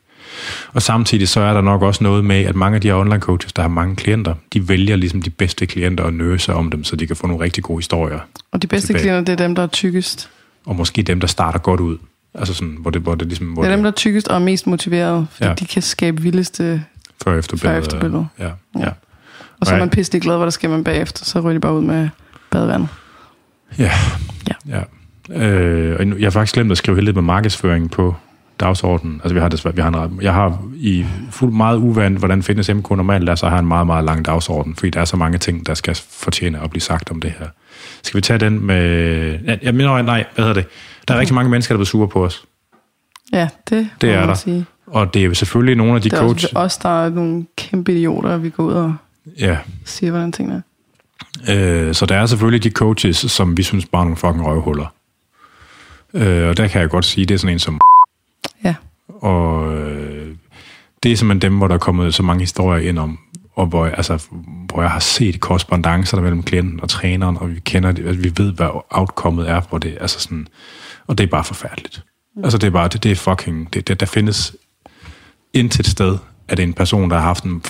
Og samtidig så er der nok også noget med, at mange af de her online coaches, der har mange klienter, de vælger ligesom de bedste klienter og nøse om dem, så de kan få nogle rigtig gode historier. Og de bedste Tilbage. klienter, det er dem, der er tykkest. Og måske dem, der starter godt ud. Altså sådan, hvor det, hvor det ligesom... Hvor Det er dem, der er tykkest og mest motiveret, fordi Ja. de kan skabe vildeste... før efter før- efter billeder. Ja, ja. Ja. Og så er man pisselig glad, hvad der sker man bagefter. Så ryger de bare ud med badevandet. Ja. Ja. ja. Øh, og jeg har faktisk glemt at skrive helt lidt med markedsføring på dagsordenen. Altså vi har desværre, vi har en, ret- jeg har i fuld meget uvandt, hvordan Fitness MK normalt er, så har en meget, meget lang dagsorden, fordi der er så mange ting, der skal fortjene at blive sagt om det her. Skal vi tage den med... Jeg mener, nej, hvad hedder det? Der er rigtig mange mennesker, der er sure på os. Ja, det, Det er der. Sige. Og det er selvfølgelig nogle af de Det er coach... også os, der er nogle kæmpe idioter, vi går ud og Ja, siger, hvordan tingene er. Øh, så der er selvfølgelig de coaches, som vi synes bare er nogle fucking røvhuller. Øh, og der kan jeg godt sige, det er sådan en som... Ja. Og øh, det er simpelthen dem, hvor der er kommet så mange historier ind om, og hvor, jeg- altså, hvor jeg har set korrespondancer mellem klienten og træneren, og vi kender det, altså, vi ved, hvad outcomet er, hvor det altså sådan, og det er bare forfærdeligt. Altså det er bare, det, det er fucking, det, det, der findes intet sted, at en person, der har haft en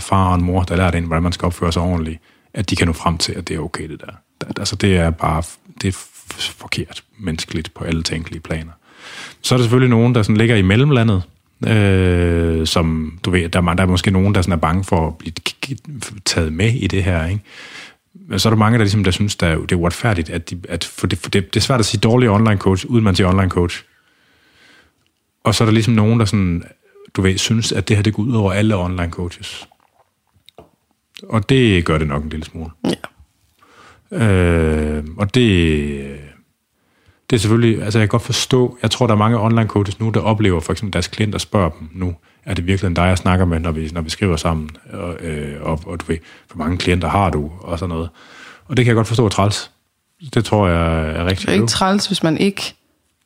far og en mor, der lærte en, hvordan man skal opføre sig ordentligt, at de kan nå frem til, at det er okay, det der. der altså det er bare, det er forkert menneskeligt på alle tænkelige planer. Så er der selvfølgelig nogen, der sådan ligger i mellemlandet, øh, som, du ved, der, er- der er måske nogen, der sådan er bange for at blive taget med i det her, ikke? Men så er der mange, der, ligesom, der synes, der, er- det er uretfærdigt, at, de, at for det, for det, det er svært at sige dårlig online coach, uden man siger online coach. Og så er der ligesom nogen, der sådan, du ved, synes, at det her det går ud over alle online coaches. Og det gør det nok en lille smule. Ja. Øh, og det, det er selvfølgelig, altså jeg kan godt forstå, jeg tror, der er mange online coaches nu, der oplever for eksempel deres klienter spørger dem nu, er det virkelig dig, jeg snakker med, når vi, når vi skriver sammen, og, øh, og, og du ved, hvor mange klienter har du, og sådan noget. Og det kan jeg godt forstå er træls. Det tror jeg er rigtig Det er ikke træls, hvis man ikke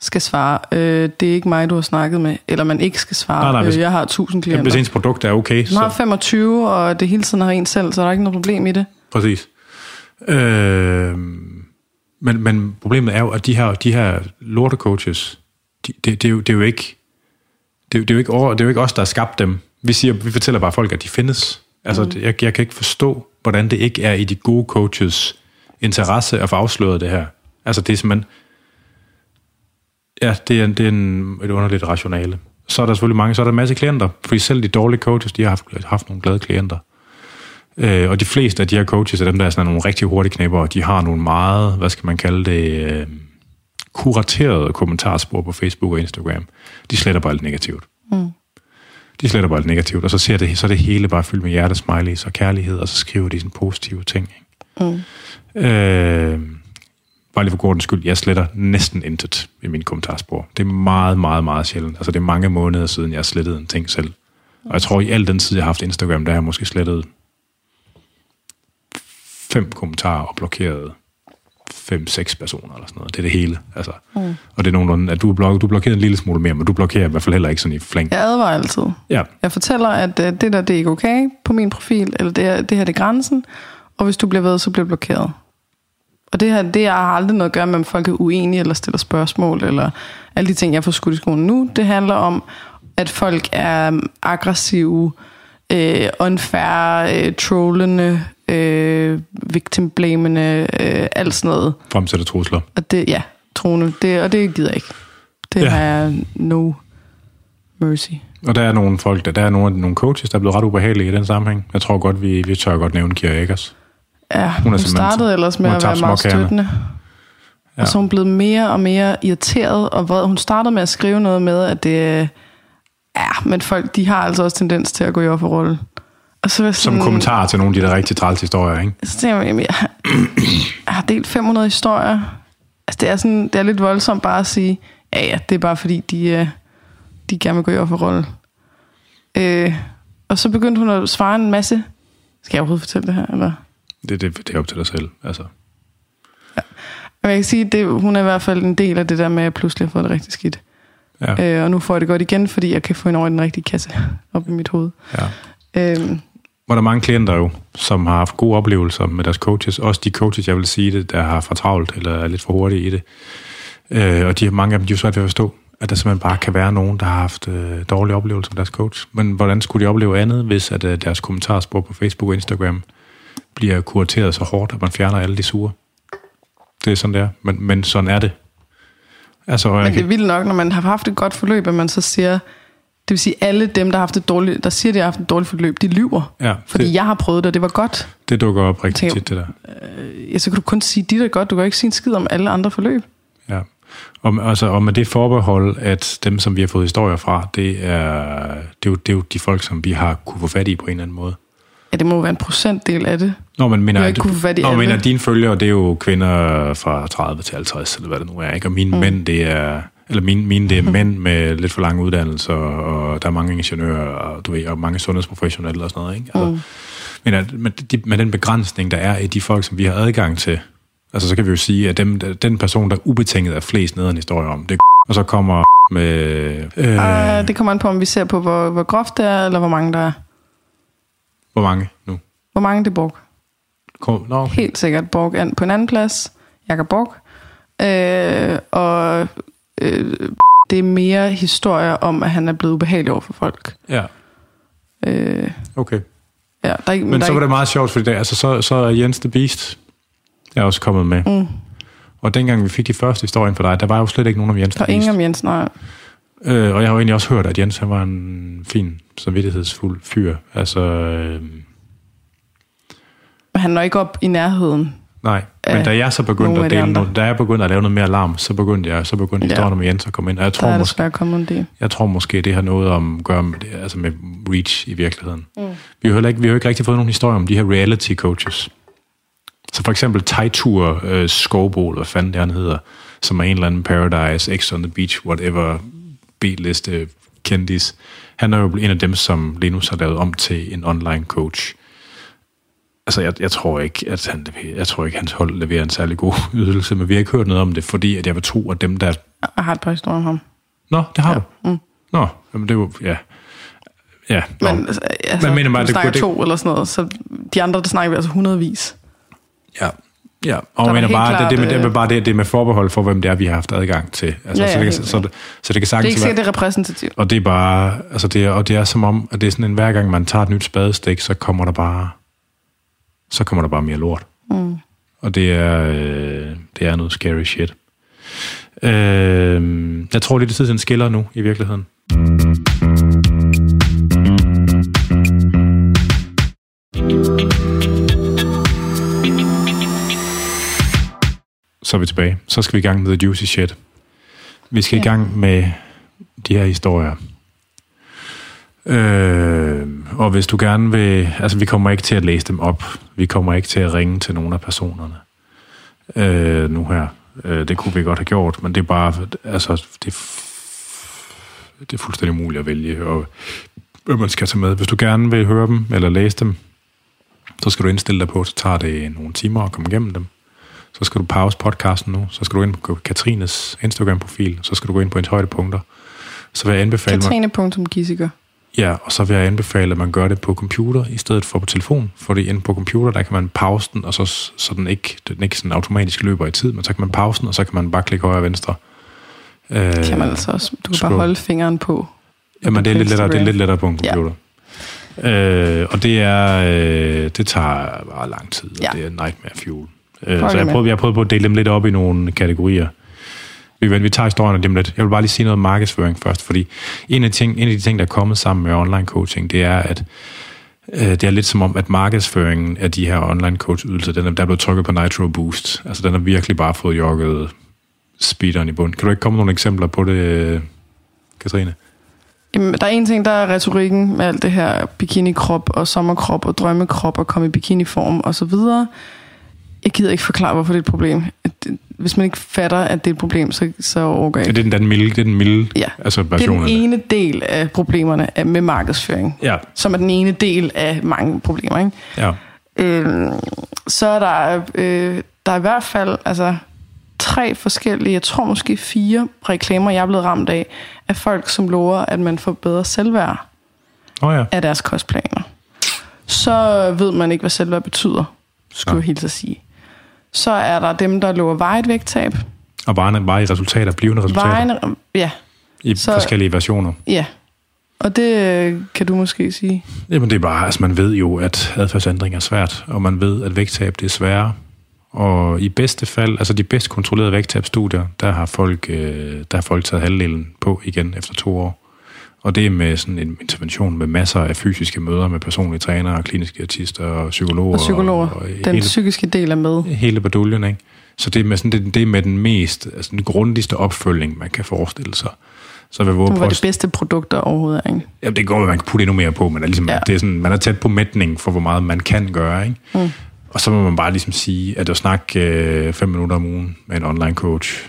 skal svare, øh, det er ikke mig, du har snakket med, eller man ikke skal svare, Nej, nej, hvis- øh, jeg har 1000 Jamen, klienter. hvis ens produkt er okay, man har så 25, og det hele tiden har en selv, så er der ikke noget problem i det. præcis. Øh, men, men problemet er jo, at de her, de her lortecoaches, de, det, det, er jo, det er jo ikke det, er det, er jo ikke over, det er jo ikke os, der har skabt dem. Vi, siger, vi fortæller bare folk, at de findes. Altså, mm. jeg, jeg kan ikke forstå, hvordan det ikke er i de gode coaches interesse at få afsløret det her. Altså, det er simpelthen... Ja, det er, en- det er en, et underligt rationale. Så er der selvfølgelig mange, så er der en masse klienter, fordi selv de dårlige coaches, de har haft, haft nogle glade klienter. Øh, og de fleste af de her coaches er dem, der er sådan nogle rigtig hurtige knæpper, og de har nogle meget, hvad skal man kalde det, øh, kuraterede kommentarspor på Facebook og Instagram. De sletter bare alt negativt. Mm. De sletter bare alt negativt, og så, ser det, så er det hele bare fyldt med hjertesmileys og kærlighed, og så skriver de sådan positive ting. Ikke? Mm. Øh, bare lige for godens skyld, jeg sletter næsten intet i min kommentarspor. Det er meget, meget, meget sjældent. Altså det er mange måneder siden, jeg har slettet en ting selv. Og jeg tror, i al den tid, jeg har haft Instagram, der har jeg måske slettet fem kommentarer og blokeret fem-seks personer eller sådan noget. Det er det hele. Altså. Mm. Og det er nogenlunde, at du, blok, du blokerer en lille smule mere, men du blokerer i hvert fald heller ikke sådan i flæng. Jeg advarer altid. Ja, Jeg fortæller, at øh, det der, det er ikke okay på min profil, eller det, er, det her, det er grænsen, og hvis du bliver ved, så bliver du blokeret. Og det her, det har aldrig noget at gøre med, om folk er uenige, eller stiller spørgsmål, eller alle de ting, jeg får skudt i skolen nu. Det handler om, at folk er aggressive, øh, unfair, øh, trollende, øh, victimblamende, øh, alt sådan noget. fremsætter trusler. Og det, ja, troende, det, og det gider jeg ikke. Det Ja. har jeg no mercy. Og der er nogle folk, der, der er nogle, nogle coaches, der er blevet ret ubehagelige i den sammenhæng. Jeg tror godt, vi, vi tør godt nævne Kira Eggers. Ja, hun, Hun er startede ellers med at være meget støttende. Ja. Og så er hun blevet mere og mere irriteret og vred. Hun startede med at skrive noget med, at det... Ja, men folk, de har altså også tendens til at gå i offerrolle. Og så var jeg Som sådan, kommentar til nogle af de der rigtig træls historier, ikke? Så tænker jeg, jeg, har- jeg har delt 500 historier. Altså, det er, sådan, det er lidt voldsomt bare at sige, ja, ja, det er bare fordi, de, øh, de gerne vil gå i offerrolle. Øh, og så begyndte hun at svare en masse. Skal jeg overhovedet fortælle det her? Eller? Det, det, det er op til dig selv. Altså. Men jeg kan sige, det, hun er i hvert fald en del af det der med, at jeg pludselig har fået det rigtig skidt. Ja, Øh, og nu får jeg det godt igen, fordi jeg kan få en over i den rigtige kasse op i mit hoved. ja. Øh, Hvor der er mange klienter jo, som har haft gode oplevelser med deres coaches. Også de coaches, jeg vil sige det, der har for travlt eller er lidt for hurtige i det. Øh, og de, mange af dem, de er svært ved at forstå, at der simpelthen bare kan være nogen, der har haft øh, dårlige oplevelser med deres coach. Men hvordan skulle de opleve andet, hvis at øh, deres kommentarspor på Facebook og Instagram bliver kurateret så hårdt, at man fjerner alle de sure? Det er sådan, det er. Men, men sådan er det. Altså, men det er vildt nok, når man har haft et godt forløb, at man så siger, Det vil sige, alle dem, der, har haft et dårligt, der siger, at de har haft et dårligt forløb, de lyver. Ja, Fordi det, jeg har prøvet det, og det var godt. det dukker op rigtig Tænk- tit, det der. Ja, så kan du kun sige, dit er godt. Du kan ikke sige en skid om alle andre forløb. Ja. Og, altså, og med det forbehold, at dem, som vi har fået historier fra, det er, det er, jo, det er jo de folk, som vi har kunne få fat i på en eller anden måde. Ja, det må jo være en procentdel af det. Nå, men mener, ikke kunne få fat i Nå, alle. mener dine følgere, det er jo kvinder fra 30 til 50, eller hvad det nu er, ikke? Og mine mm. mænd, det er... Eller mine, mine det er mænd med lidt for lange uddannelser, og der er mange ingeniører, og, du ved, og mange sundhedsprofessionelle og sådan noget, ikke? Altså, Mm. Men at, med, de, med den begrænsning, der er i de folk, som vi har adgang til, altså så kan vi jo sige, at dem, den person, der ubetinget er flest nederen historier om, det er og så kommer med... Øh, Uh, det kommer an på, om vi ser på, hvor, hvor groft det er, eller hvor mange der er. hvor mange nu? Hvor mange det er Borg. Kom, nå, okay. Helt sikkert Borg an- på en anden plads. Jakob Borg. Øh, og øh, det er mere historier om, at han er blevet ubehagelig over for folk. Ja, Øh, okay. ja, der er ikke, Men der så var ikke, det meget sjovt, fordi der, altså, så, så er Jens the Beast er også kommet med. Mm. Og dengang vi fik de første historien fra dig, der var jo slet ikke nogen om Jens der er Beast. ingen om Jens, nej. Øh, og jeg har jo egentlig også hørt, at Jens han var en fin, samvittighedsfuld fyr. Altså, øh, Men han når ikke op i nærheden. nej. Men da jeg så begyndte at de dele noget, da jeg begyndte at lave noget mere larm, så begyndte jeg, så begyndte Ja. historien med Jens at komme ind. Og jeg Der tror, er måske, del. jeg tror måske, det har noget om gøre med, det, altså med reach i virkeligheden. Mm. Vi har heller ikke, vi har ikke rigtig fået nogen historie om de her reality coaches. Så for eksempel Taitur øh, Skovbol, hvad fanden det han hedder, som er en eller anden Paradise, X on the Beach, whatever, B-liste kendis. Han er jo en af dem, som Linus har lavet om til en online coach. Altså, jeg, jeg tror ikke, at han, leverer- jeg tror ikke, hans hold leverer en særlig god ydelse, men vi har ikke hørt noget om det, fordi at jeg vil tro, at dem, der... Jeg har et par historier om ham. Nå, det har Ja. du. Mm. Nå, jamen det er jo... Ja. Ja, nå. Men altså, altså Men mener du det snakker kunne- to eller sådan noget, så de andre, der snakker vi altså hundredvis. Ja, ja. og mener bare, klart, det, det, det, øh, det, bare det, det med forbehold for, hvem det er, vi har haft adgang til. Altså, Ja, ja, så, det kan, helt så, det, så det kan Det er sagtens ikke sikkert, det er repræsentativt. Og det er bare, altså det er, og det er som om, at det er sådan en, hver gang man tager et nyt spadestik, så kommer der bare, så kommer der bare mere lort. Mm. Og det er, øh, det er noget scary shit. Øh, jeg tror, det er det tid, den skiller nu, i virkeligheden. Så er vi tilbage. Så skal vi i gang med The Juicy Shit. Vi skal ja. i gang med de her historier. Øh, og hvis du gerne vil... Altså, vi kommer ikke til at læse dem op. Vi kommer ikke til at ringe til nogle af personerne. Øh, nu her. Øh, det kunne vi godt have gjort, men det er bare... Altså, det, det er fuldstændig umuligt at vælge, og hvad man skal tage med. Hvis du gerne vil høre dem, eller læse dem, så skal du indstille dig på, så tager det nogle timer at komme igennem dem. Så skal du pause podcasten nu, så skal du ind på Katrines Instagram-profil, så skal du gå ind på hendes højdepunkter. Så vil jeg anbefale mig... Katrine.gissiker. Ja, og så vil jeg anbefale, at man gør det på computer i stedet for på telefon. Fordi inde på computer, der kan man pause den, og så, så den ikke, den ikke sådan automatisk løber i tid, men så kan man pause den, og så kan man bare klikke højre og venstre. Øh, Kan man altså også. Du kan bare scroll. holde fingeren på. Jamen, det er, lidt lettere, det er lidt lettere på en computer. Ja. Øh, og det er øh, det tager bare lang tid, og Ja. det er nightmare fuel. Øh, så jeg prøvede, jeg prøvede på at dele dem lidt op i nogle kategorier. Vi, vi tager historien lige om lidt. Jeg vil bare lige sige noget om markedsføring først, fordi en af, de ting, en af de ting, der er kommet sammen med online coaching, det er, at øh, det er lidt som om, at markedsføringen af de her online coach ydelser, den er, der er blevet trykket på Nitro Boost. Altså den har virkelig bare fået jogget speederen i bund. Kan du ikke komme med nogle eksempler på det, Katrine? Jamen, der er en ting, der er retorikken med alt det her bikinikrop og sommerkrop og drømmekrop og komme i bikiniform og så videre. Jeg gider ikke forklare, hvorfor det er et problem. Hvis man ikke fatter, at det er et problem, så, så overgår jeg Ja, ikke. det er den, den milde, det er den milde Ja. altså Det er version den ene del af problemerne af- med markedsføring, Ja, som er den ene del af mange problemer. Ikke? ja. Øh, så er der, øh, der er i hvert fald altså, tre forskellige, jeg tror måske fire reklamer, jeg er blevet ramt af, af folk, som lover, at man får bedre selvværd oh, ja. af deres kostplaner. Så ved man ikke, hvad selvværd betyder, skulle Nej. jeg helt at sige. Så er der dem, der lover vejet vægttab. Og bare, bare i resultater, blivende resultater, Vejene, ja, i så- forskellige versioner. ja. Og det øh, kan du måske sige. Jamen det er bare, altså man ved jo, at adfærdsændring er svært, og man ved, at vægttab det er sværere. Og i bedste fald, altså de bedst kontrollerede vægttabstudier, der har folk, øh, der har folk taget halvdelen på igen efter to år. Og det er med sådan en intervention med masser af fysiske møder med personlige trænere, kliniske artister og psykologer. Og psykologer. Og, og den hele, psykiske del er med. Hele baduljen, ikke? Så det er med, sådan, det, det er med den mest, altså den grundligste opfølgning, man kan forestille sig. Så vil det var det bedste produkter overhovedet, ikke? Ja, det går, at man kan putte endnu mere på, men er ligesom, ja. det er sådan, man er tæt på mætning for, hvor meget man kan gøre, ikke? Mm. Og så må man bare ligesom sige, at at snakke øh, fem minutter om ugen med en online coach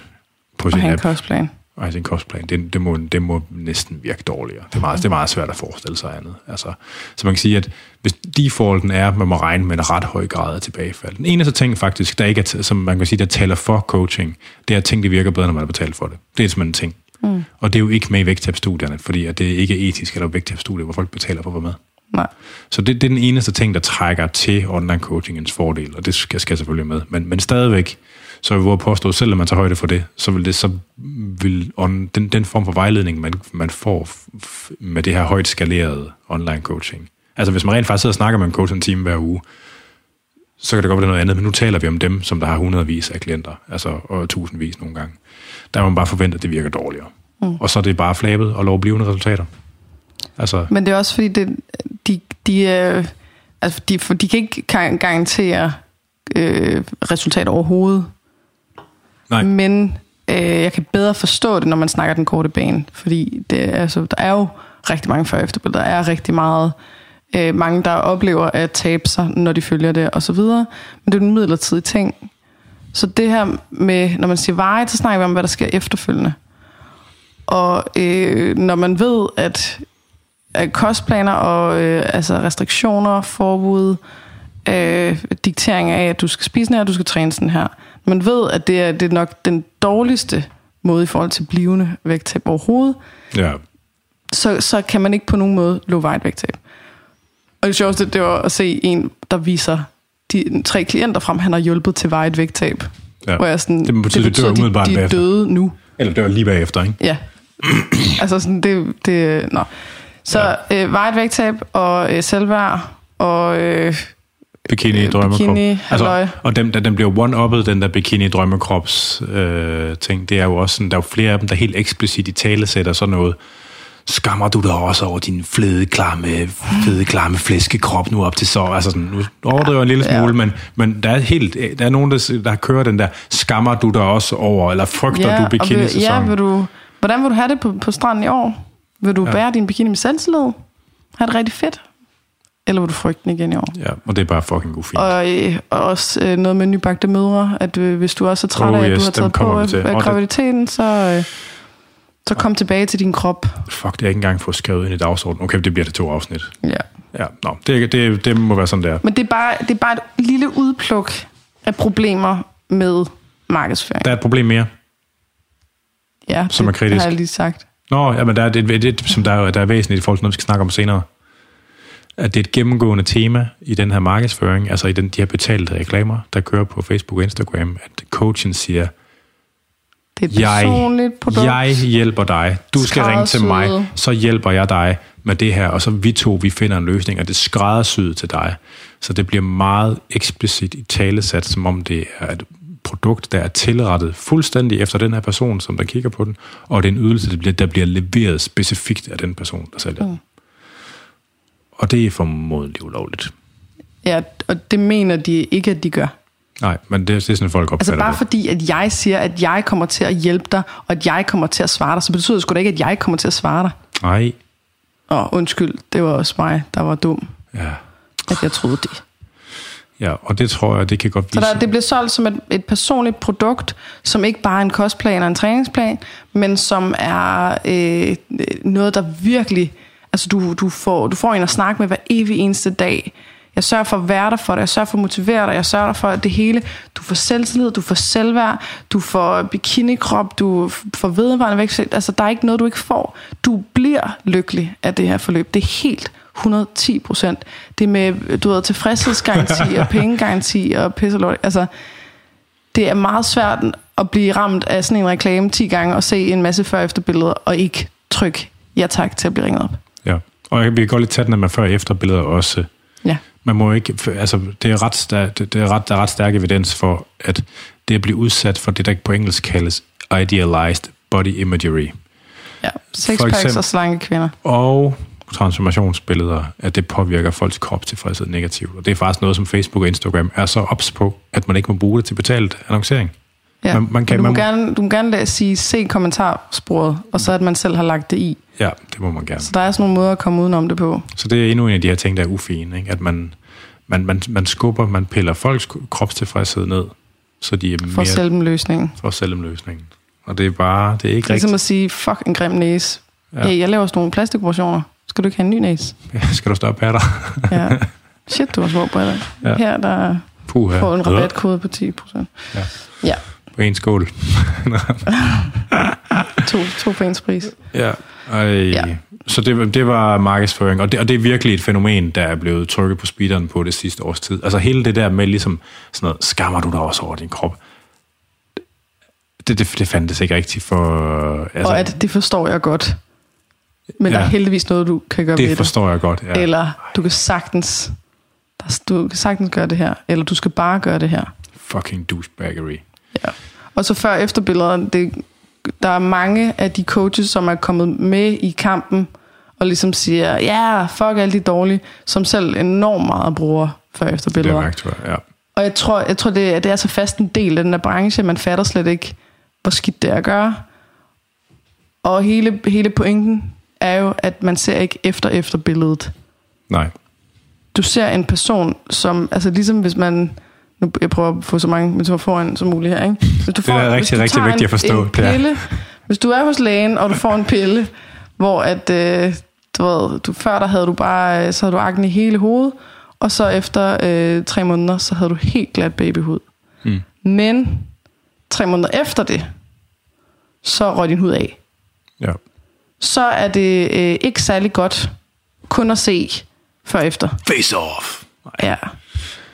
på sin og app. kostplan. Og have sin kostplan. Det, det, må, det må næsten virke dårligere. Det er, meget, det er meget svært at forestille sig andet. Altså, så man kan sige, at hvis defaulten er, at man må regne med en ret høj grad af tilbagefald. Den eneste ting faktisk, der ikke er, som man kan sige, der taler for coaching, det er, at ting det virker bedre, når man har betalt for det. Det er simpelthen en ting. Mm. Og det er jo ikke med i vægttabstudierne, fordi at det ikke er etisk eller vægttabstudier, hvor folk betaler for at være med. Nej. Så det, det er den eneste ting, der trækker til online coachingens fordel, og det skal, skal selvfølgelig med. Men, men stadigvæk, så vil jeg påstå, selv om man tager højde for det, så vil det så vil on, den, den form for vejledning, man, man får med det her højt skalerede online coaching. Altså hvis man rent faktisk sidder og snakker med en coach en time hver uge, så kan det godt være noget andet, men nu taler vi om dem, som der har hundredvis af klienter, altså og tusindvis nogle gange. Der må man bare forvente, at det virker dårligere. Mm. Og så er det bare flabet og lovblivende resultater. Altså. Men det er også fordi, det, de, de, øh, altså de, for de kan ikke garantere øh, resultater overhovedet. Nej. Men øh, jeg kan bedre forstå det, når man snakker den korte bane. Fordi det, altså, der er jo rigtig mange før efterbilleder. Der er rigtig meget øh, mange, der oplever at tabe sig, når de følger det og så videre. Men det er en midlertidig ting. Så det her med, når man siger veje, så snakker vi om, hvad der sker efterfølgende. Og øh, når man ved, at, at kostplaner og øh, altså restriktioner, forbud, øh, diktering af, at du skal spise her, du skal træne sådan her. Man ved, at det er, det er nok den dårligste måde i forhold til blivende vægttab overhovedet. Ja. Så, så kan man ikke på nogen måde love vejet vægttab. Og det sjoveste, det var at se en, der viser de tre klienter frem, han har hjulpet til vejet vægttab. Ja. Hvor jeg sådan, det betyder, det betyder, de, de, de er døde nu. Eller dør lige bagefter, ikke? Ja. altså sådan, det, det, nå. Så ja. øh, vejet vægttab og øh, selvværd og... Øh, bikini drømmekrop. Bikini, altså, og dem, der, den bliver one-uppet, den der bikini drømmekrops øh, ting, det er jo også sådan, der er jo flere af dem, der helt eksplicit i tale sætter sådan noget, skammer du dig også over din flede, klamme, fede, klamme flæskekrop nu op til så? Altså sådan, nu overdriver en lille smule, ja. men, men der er helt, der er nogen, der, der kører den der, skammer du dig også over, eller frygter ja, du bikini-sæsonen? Ja, vil du, hvordan vil du have det på, på stranden i år? Vil du ja. bære din bikini med selvtillid? Har det rigtig fedt? Eller vil du frygte den igen i år? Ja, og det er bare fucking god fint. Og, øh, og også øh, noget med nybagte mødre, at øh, hvis du også er træt oh, af, at yes, du har taget på af graviditeten, så... Øh, så kom tilbage til din krop. Fuck, det er ikke engang fået skrevet ind i dagsordenen. Okay, det bliver det to afsnit. Ja. Ja, nå, det, det, det må være sådan, der. Men det er, bare, det er bare et lille udpluk af problemer med markedsføring. Der er et problem mere. Ja, som det, er kritisk. har jeg lige sagt. Nå, ja, men der er det, det, det som der er, der er væsentligt i forhold til noget, vi skal snakke om senere. At det er et gennemgående tema i den her markedsføring, altså i den, de her betalte reklamer, der kører på Facebook og Instagram, at coachen siger, det er jeg, produkt. Jeg hjælper dig. Du skal ringe til mig, så hjælper jeg dig med det her, og så vi to, vi finder en løsning, og det skræddersyet til dig. Så det bliver meget eksplicit i talesat, som om det er et produkt, der er tilrettet fuldstændig efter den her person, som der kigger på den, og det er en ydelse, der bliver, der bliver leveret specifikt af den person, der sælger mm. Og det er formodentlig ulovligt. Ja, og det mener de ikke, at de gør. Nej, men det, det er sådan, folk opfatter Altså bare det. fordi, at jeg siger, at jeg kommer til at hjælpe dig, og at jeg kommer til at svare dig, så betyder det sgu da ikke, at jeg kommer til at svare dig. Nej. Åh, undskyld, det var også mig, der var dum. Ja. At jeg troede det. Ja, og det tror jeg, det kan godt vise. Så der, det bliver solgt som et, et personligt produkt, som ikke bare er en kostplan og en træningsplan, men som er øh, noget, der virkelig... Altså, du, du, får, du får en at snakke med hver evig eneste dag, jeg sørger for at være der for dig. Jeg sørger for at motivere dig. Jeg sørger for at det hele. Du får selvtillid, du får selvværd, du får bikinikrop, du får vedvarende vækst. Altså, der er ikke noget, du ikke får. Du bliver lykkelig af det her forløb. Det er helt 110 procent. Det er med, du ved, tilfredshedsgaranti og pengegaranti og pisselort. Altså, det er meget svært at blive ramt af sådan en reklame 10 gange og se en masse før efter billeder og ikke trykke ja tak til at blive ringet op. Og vi kan godt lidt tage den med før efter billeder også. Ja man må ikke, altså det er, ret stærk, det er ret, der er ret stærk evidens for, at det at blive udsat for det, der på engelsk kaldes idealized body imagery. Ja, sexpacks og slanke kvinder. og transformationsbilleder, at det påvirker folks kropstilfredshed negativt. Og det er faktisk noget, som Facebook og Instagram er så ops på, at man ikke må bruge det til betalt annoncering. Ja. Man- man kan- Men du, må man gerne, du må gerne lade sige, se kommentarsporet, og så at man selv har lagt det i. Ja, det må man gerne. Så der er sådan nogle måder at komme udenom det på. Så det er endnu en af de her ting, der er ufine. Ikke? At man, man, man, man skubber, man piller folks kropstilfredshed ned, så de er For mere selv løsningen. for selvløsningen. Og det er bare, det er ikke Det er ligesom rigtigt. at sige, fuck en grim næse. Ja. Ja. Hey, jeg laver sådan nogle plastikoperationer. Skal du ikke have en ny næse? Skal du stoppe af dig? Ja. Shit, du har små briller. Ja. Ja. Her der Puh, får en rabatkode på 10%. Ja. Ja, På en skål. to, to på ens pris. Ja. Ej. Ja. Så det, det var markedsføring, og det, og det er virkelig et fænomen, der er blevet trykket på speederen på det sidste års tid. Altså hele det der med ligesom sådan noget, skammer du dig også over din krop? Det, det, det fandtes ikke rigtigt for... Altså, Og at det forstår jeg godt. Men Ja. der er heldigvis noget, du kan gøre ved det det. forstår jeg godt, ja. Eller du kan sagtens du kan sagtens gøre det her. Eller du skal bare gøre det her. Fucking douchebaggery. Ja. Og så før efterbilleder, det, der er mange af de coaches, som er kommet med i kampen, og ligesom siger, ja, yeah, fuck alle de dårlige, som selv enormt meget bruger før og Det er efterbilleder. mærkt. Ja. Og jeg tror, jeg tror det, er- det er så fast en del af den der branche, man fatter slet ikke, hvor skidt det er at gøre. Og hele, hele pointen er jo, at man ser ikke efter efter billedet. Nej. Du ser en person, som, altså ligesom hvis man, nu jeg prøver at få så mange metaforer ind som muligt her, ikke? Hvis du Det er rigtig, hvis du rigtig vigtigt at forstå, En, ja. pille, Hvis du er hos lægen, og du får en pille, hvor at, øh, du ved, du, før der havde du bare, øh, så havde du akne i hele hovedet, og så efter øh, tre måneder, så havde du helt glat babyhud. Mm. Men tre måneder efter det, så røg din hud af. Ja. Så er det øh, ikke særlig godt kun at se før og efter. Face off! Ja.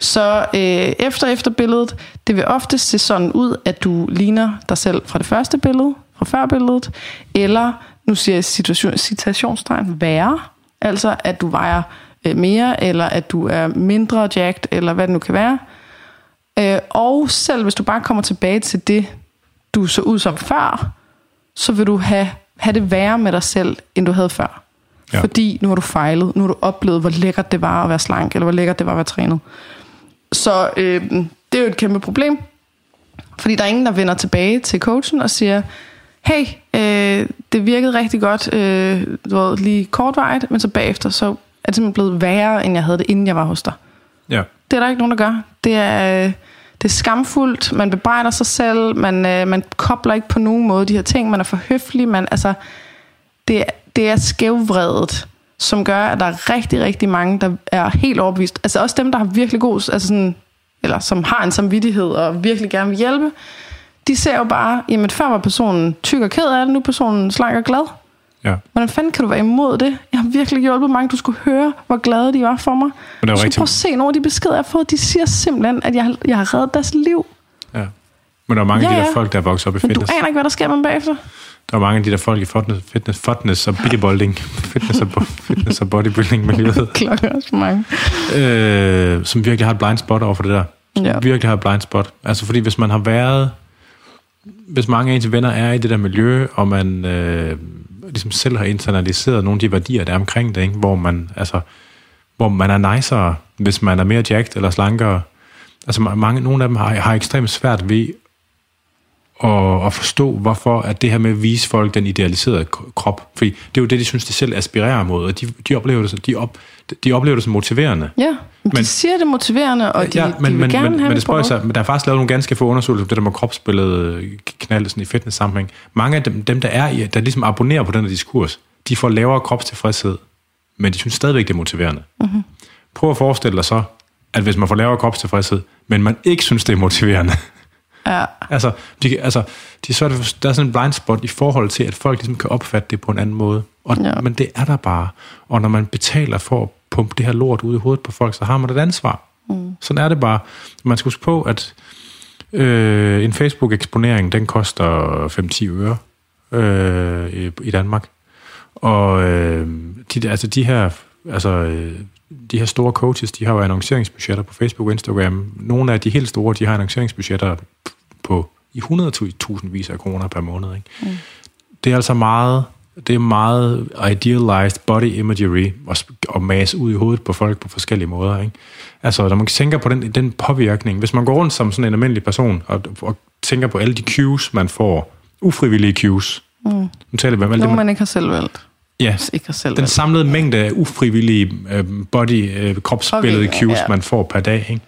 Så øh, efter efter billedet, det vil ofte se sådan ud, at du ligner dig selv fra det første billede, fra før billedet, eller, nu siger jeg situation, citationstegn, værre, altså at du vejer øh, mere, eller at du er mindre jacked, eller hvad det nu kan være. Øh, og selv hvis du bare kommer tilbage til det, du så ud som før, så vil du have, have det værre med dig selv, end du havde før. Ja. Fordi nu har du fejlet, nu har du oplevet, hvor lækkert det var at være slank, eller hvor lækkert det var at være trænet. Så øh, det er jo et kæmpe problem, fordi der er ingen, der vender tilbage til coachen og siger, hey, øh, det virkede rigtig godt, øh, du ved, lige kortvarigt, men så bagefter, så er det simpelthen blevet værre, end jeg havde det, inden jeg var hos dig. Ja. Det er der ikke nogen, der gør. Det er, øh, det er skamfuldt, man bebrejder sig selv, man, øh, man kobler ikke på nogen måde de her ting, man er for høflig, man, altså, det, det er skævvredet, som gør, at der er rigtig, rigtig mange, der er helt overbevist. Altså også dem, der har virkelig god, altså sådan, eller som har en samvittighed og virkelig gerne vil hjælpe, de ser jo bare, jamen før var personen tyk og ked af det, nu er personen slank og glad. ja. Hvordan fanden kan du være imod det? Jeg har virkelig hjulpet mange. Du skulle høre, hvor glade de var for mig. Men det er du rigtig- prøve at se nogle af de beskeder, jeg har fået. De siger simpelthen, at jeg, jeg har reddet deres liv. ja. Men der er mange af Ja, de der ja. folk, der er vokset op i Men du aner ikke, hvad der sker med dem bagefter. Der er mange af de der folk i fitness, fitness, fitness og bodybuilding, fitness og, fitness og bodybuilding miljøet, Klokken også for mange. øh, som virkelig har et blind spot over for det der. Som Ja. virkelig har et blind spot. Altså fordi hvis man har været, hvis mange af ens venner er i det der miljø, og man øh, ligesom selv har internaliseret nogle af de værdier, der er omkring det, ikke? hvor man altså, hvor man er nicere, hvis man er mere jacked eller slankere. Altså mange, nogle af dem har, har ekstremt svært ved at, at forstå, hvorfor at det her med at vise folk den idealiserede krop, fordi det er jo det, de synes, de selv aspirerer mod, og de, de, oplever, det, som- de, op, de oplever det som motiverende. Ja, men de siger det er motiverende, og de, ja, men, de vil men, gerne men, have men det på. sig, men der er faktisk lavet nogle ganske få undersøgelser på det der med kropsbilledet knaldet sådan i fitness-sammenhæng. Mange af dem, dem, der er der ligesom abonnerer på den her diskurs, de får lavere kropstilfredshed, men de synes stadigvæk, det er motiverende. Mm-hmm. Prøv at forestille dig så, at hvis man får lavere kropstilfredshed, men man ikke synes, det er motiverende, Ja, Altså, de, altså de, er det, der er sådan en blind spot i forhold til, at folk ligesom kan opfatte det på en anden måde. Og, ja. Ja. Men det er der bare. Og når man betaler for at pumpe det her lort ud i hovedet på folk, så har man et ansvar. Mm. Sådan er det bare. Man skal huske på, at øh, en Facebook-eksponering, den koster 5-10 øre øh, i, i Danmark. Og øh, de, altså de her altså, øh, de her store coaches, de har jo annonceringsbudgetter på Facebook og Instagram. Nogle af de helt store, de har annonceringsbudgetter på i 100.000 vis af kroner per måned. Ikke? Mm. Det er altså meget Det er meget idealized body imagery og, og masse ud i hovedet på folk på forskellige måder. Ikke? Altså, når man tænker på den, den påvirkning, hvis man går rundt som sådan en almindelig person og, og tænker på alle de cues, man får, ufrivillige cues. Mm. Nu taler vi om alt Nogle, det, man ikke har selv valgt. Ja, Ikke har selv den samlede mængde af ufrivillige øh, body, øh, kropsbillede cues, ja. man får per dag, ikke?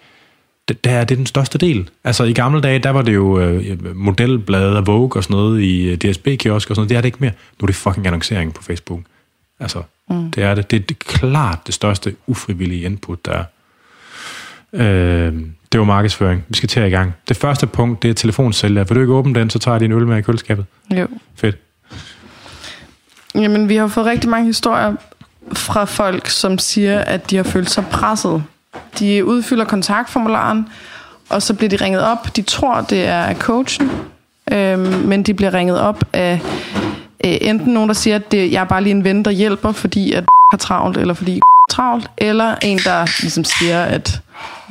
Det, der er det den største del. Altså i gamle dage, der var det jo øh, modelblade og Vogue og sådan noget i DSB-kiosk og sådan noget. Det er det ikke mere. Nu er det fucking annoncering på Facebook. Altså, mm. det er det. Det er det klart det største ufrivillige input, der er. Øh, det var markedsføring. Vi skal til i gang. Det første punkt, det er telefonsælger. Vil du ikke åbne den, så tager jeg din øl med i køleskabet. Jo. Fedt. Jamen, vi har fået rigtig mange historier fra folk, som siger, at de har følt sig presset. De udfylder kontaktformularen, og så bliver de ringet op. De tror, det er coachen, øh, men de bliver ringet op af øh, enten nogen, der siger, at det, jeg er bare lige en ven, der hjælper, fordi at har travlt, eller fordi har travlt, eller en, der ligesom siger, at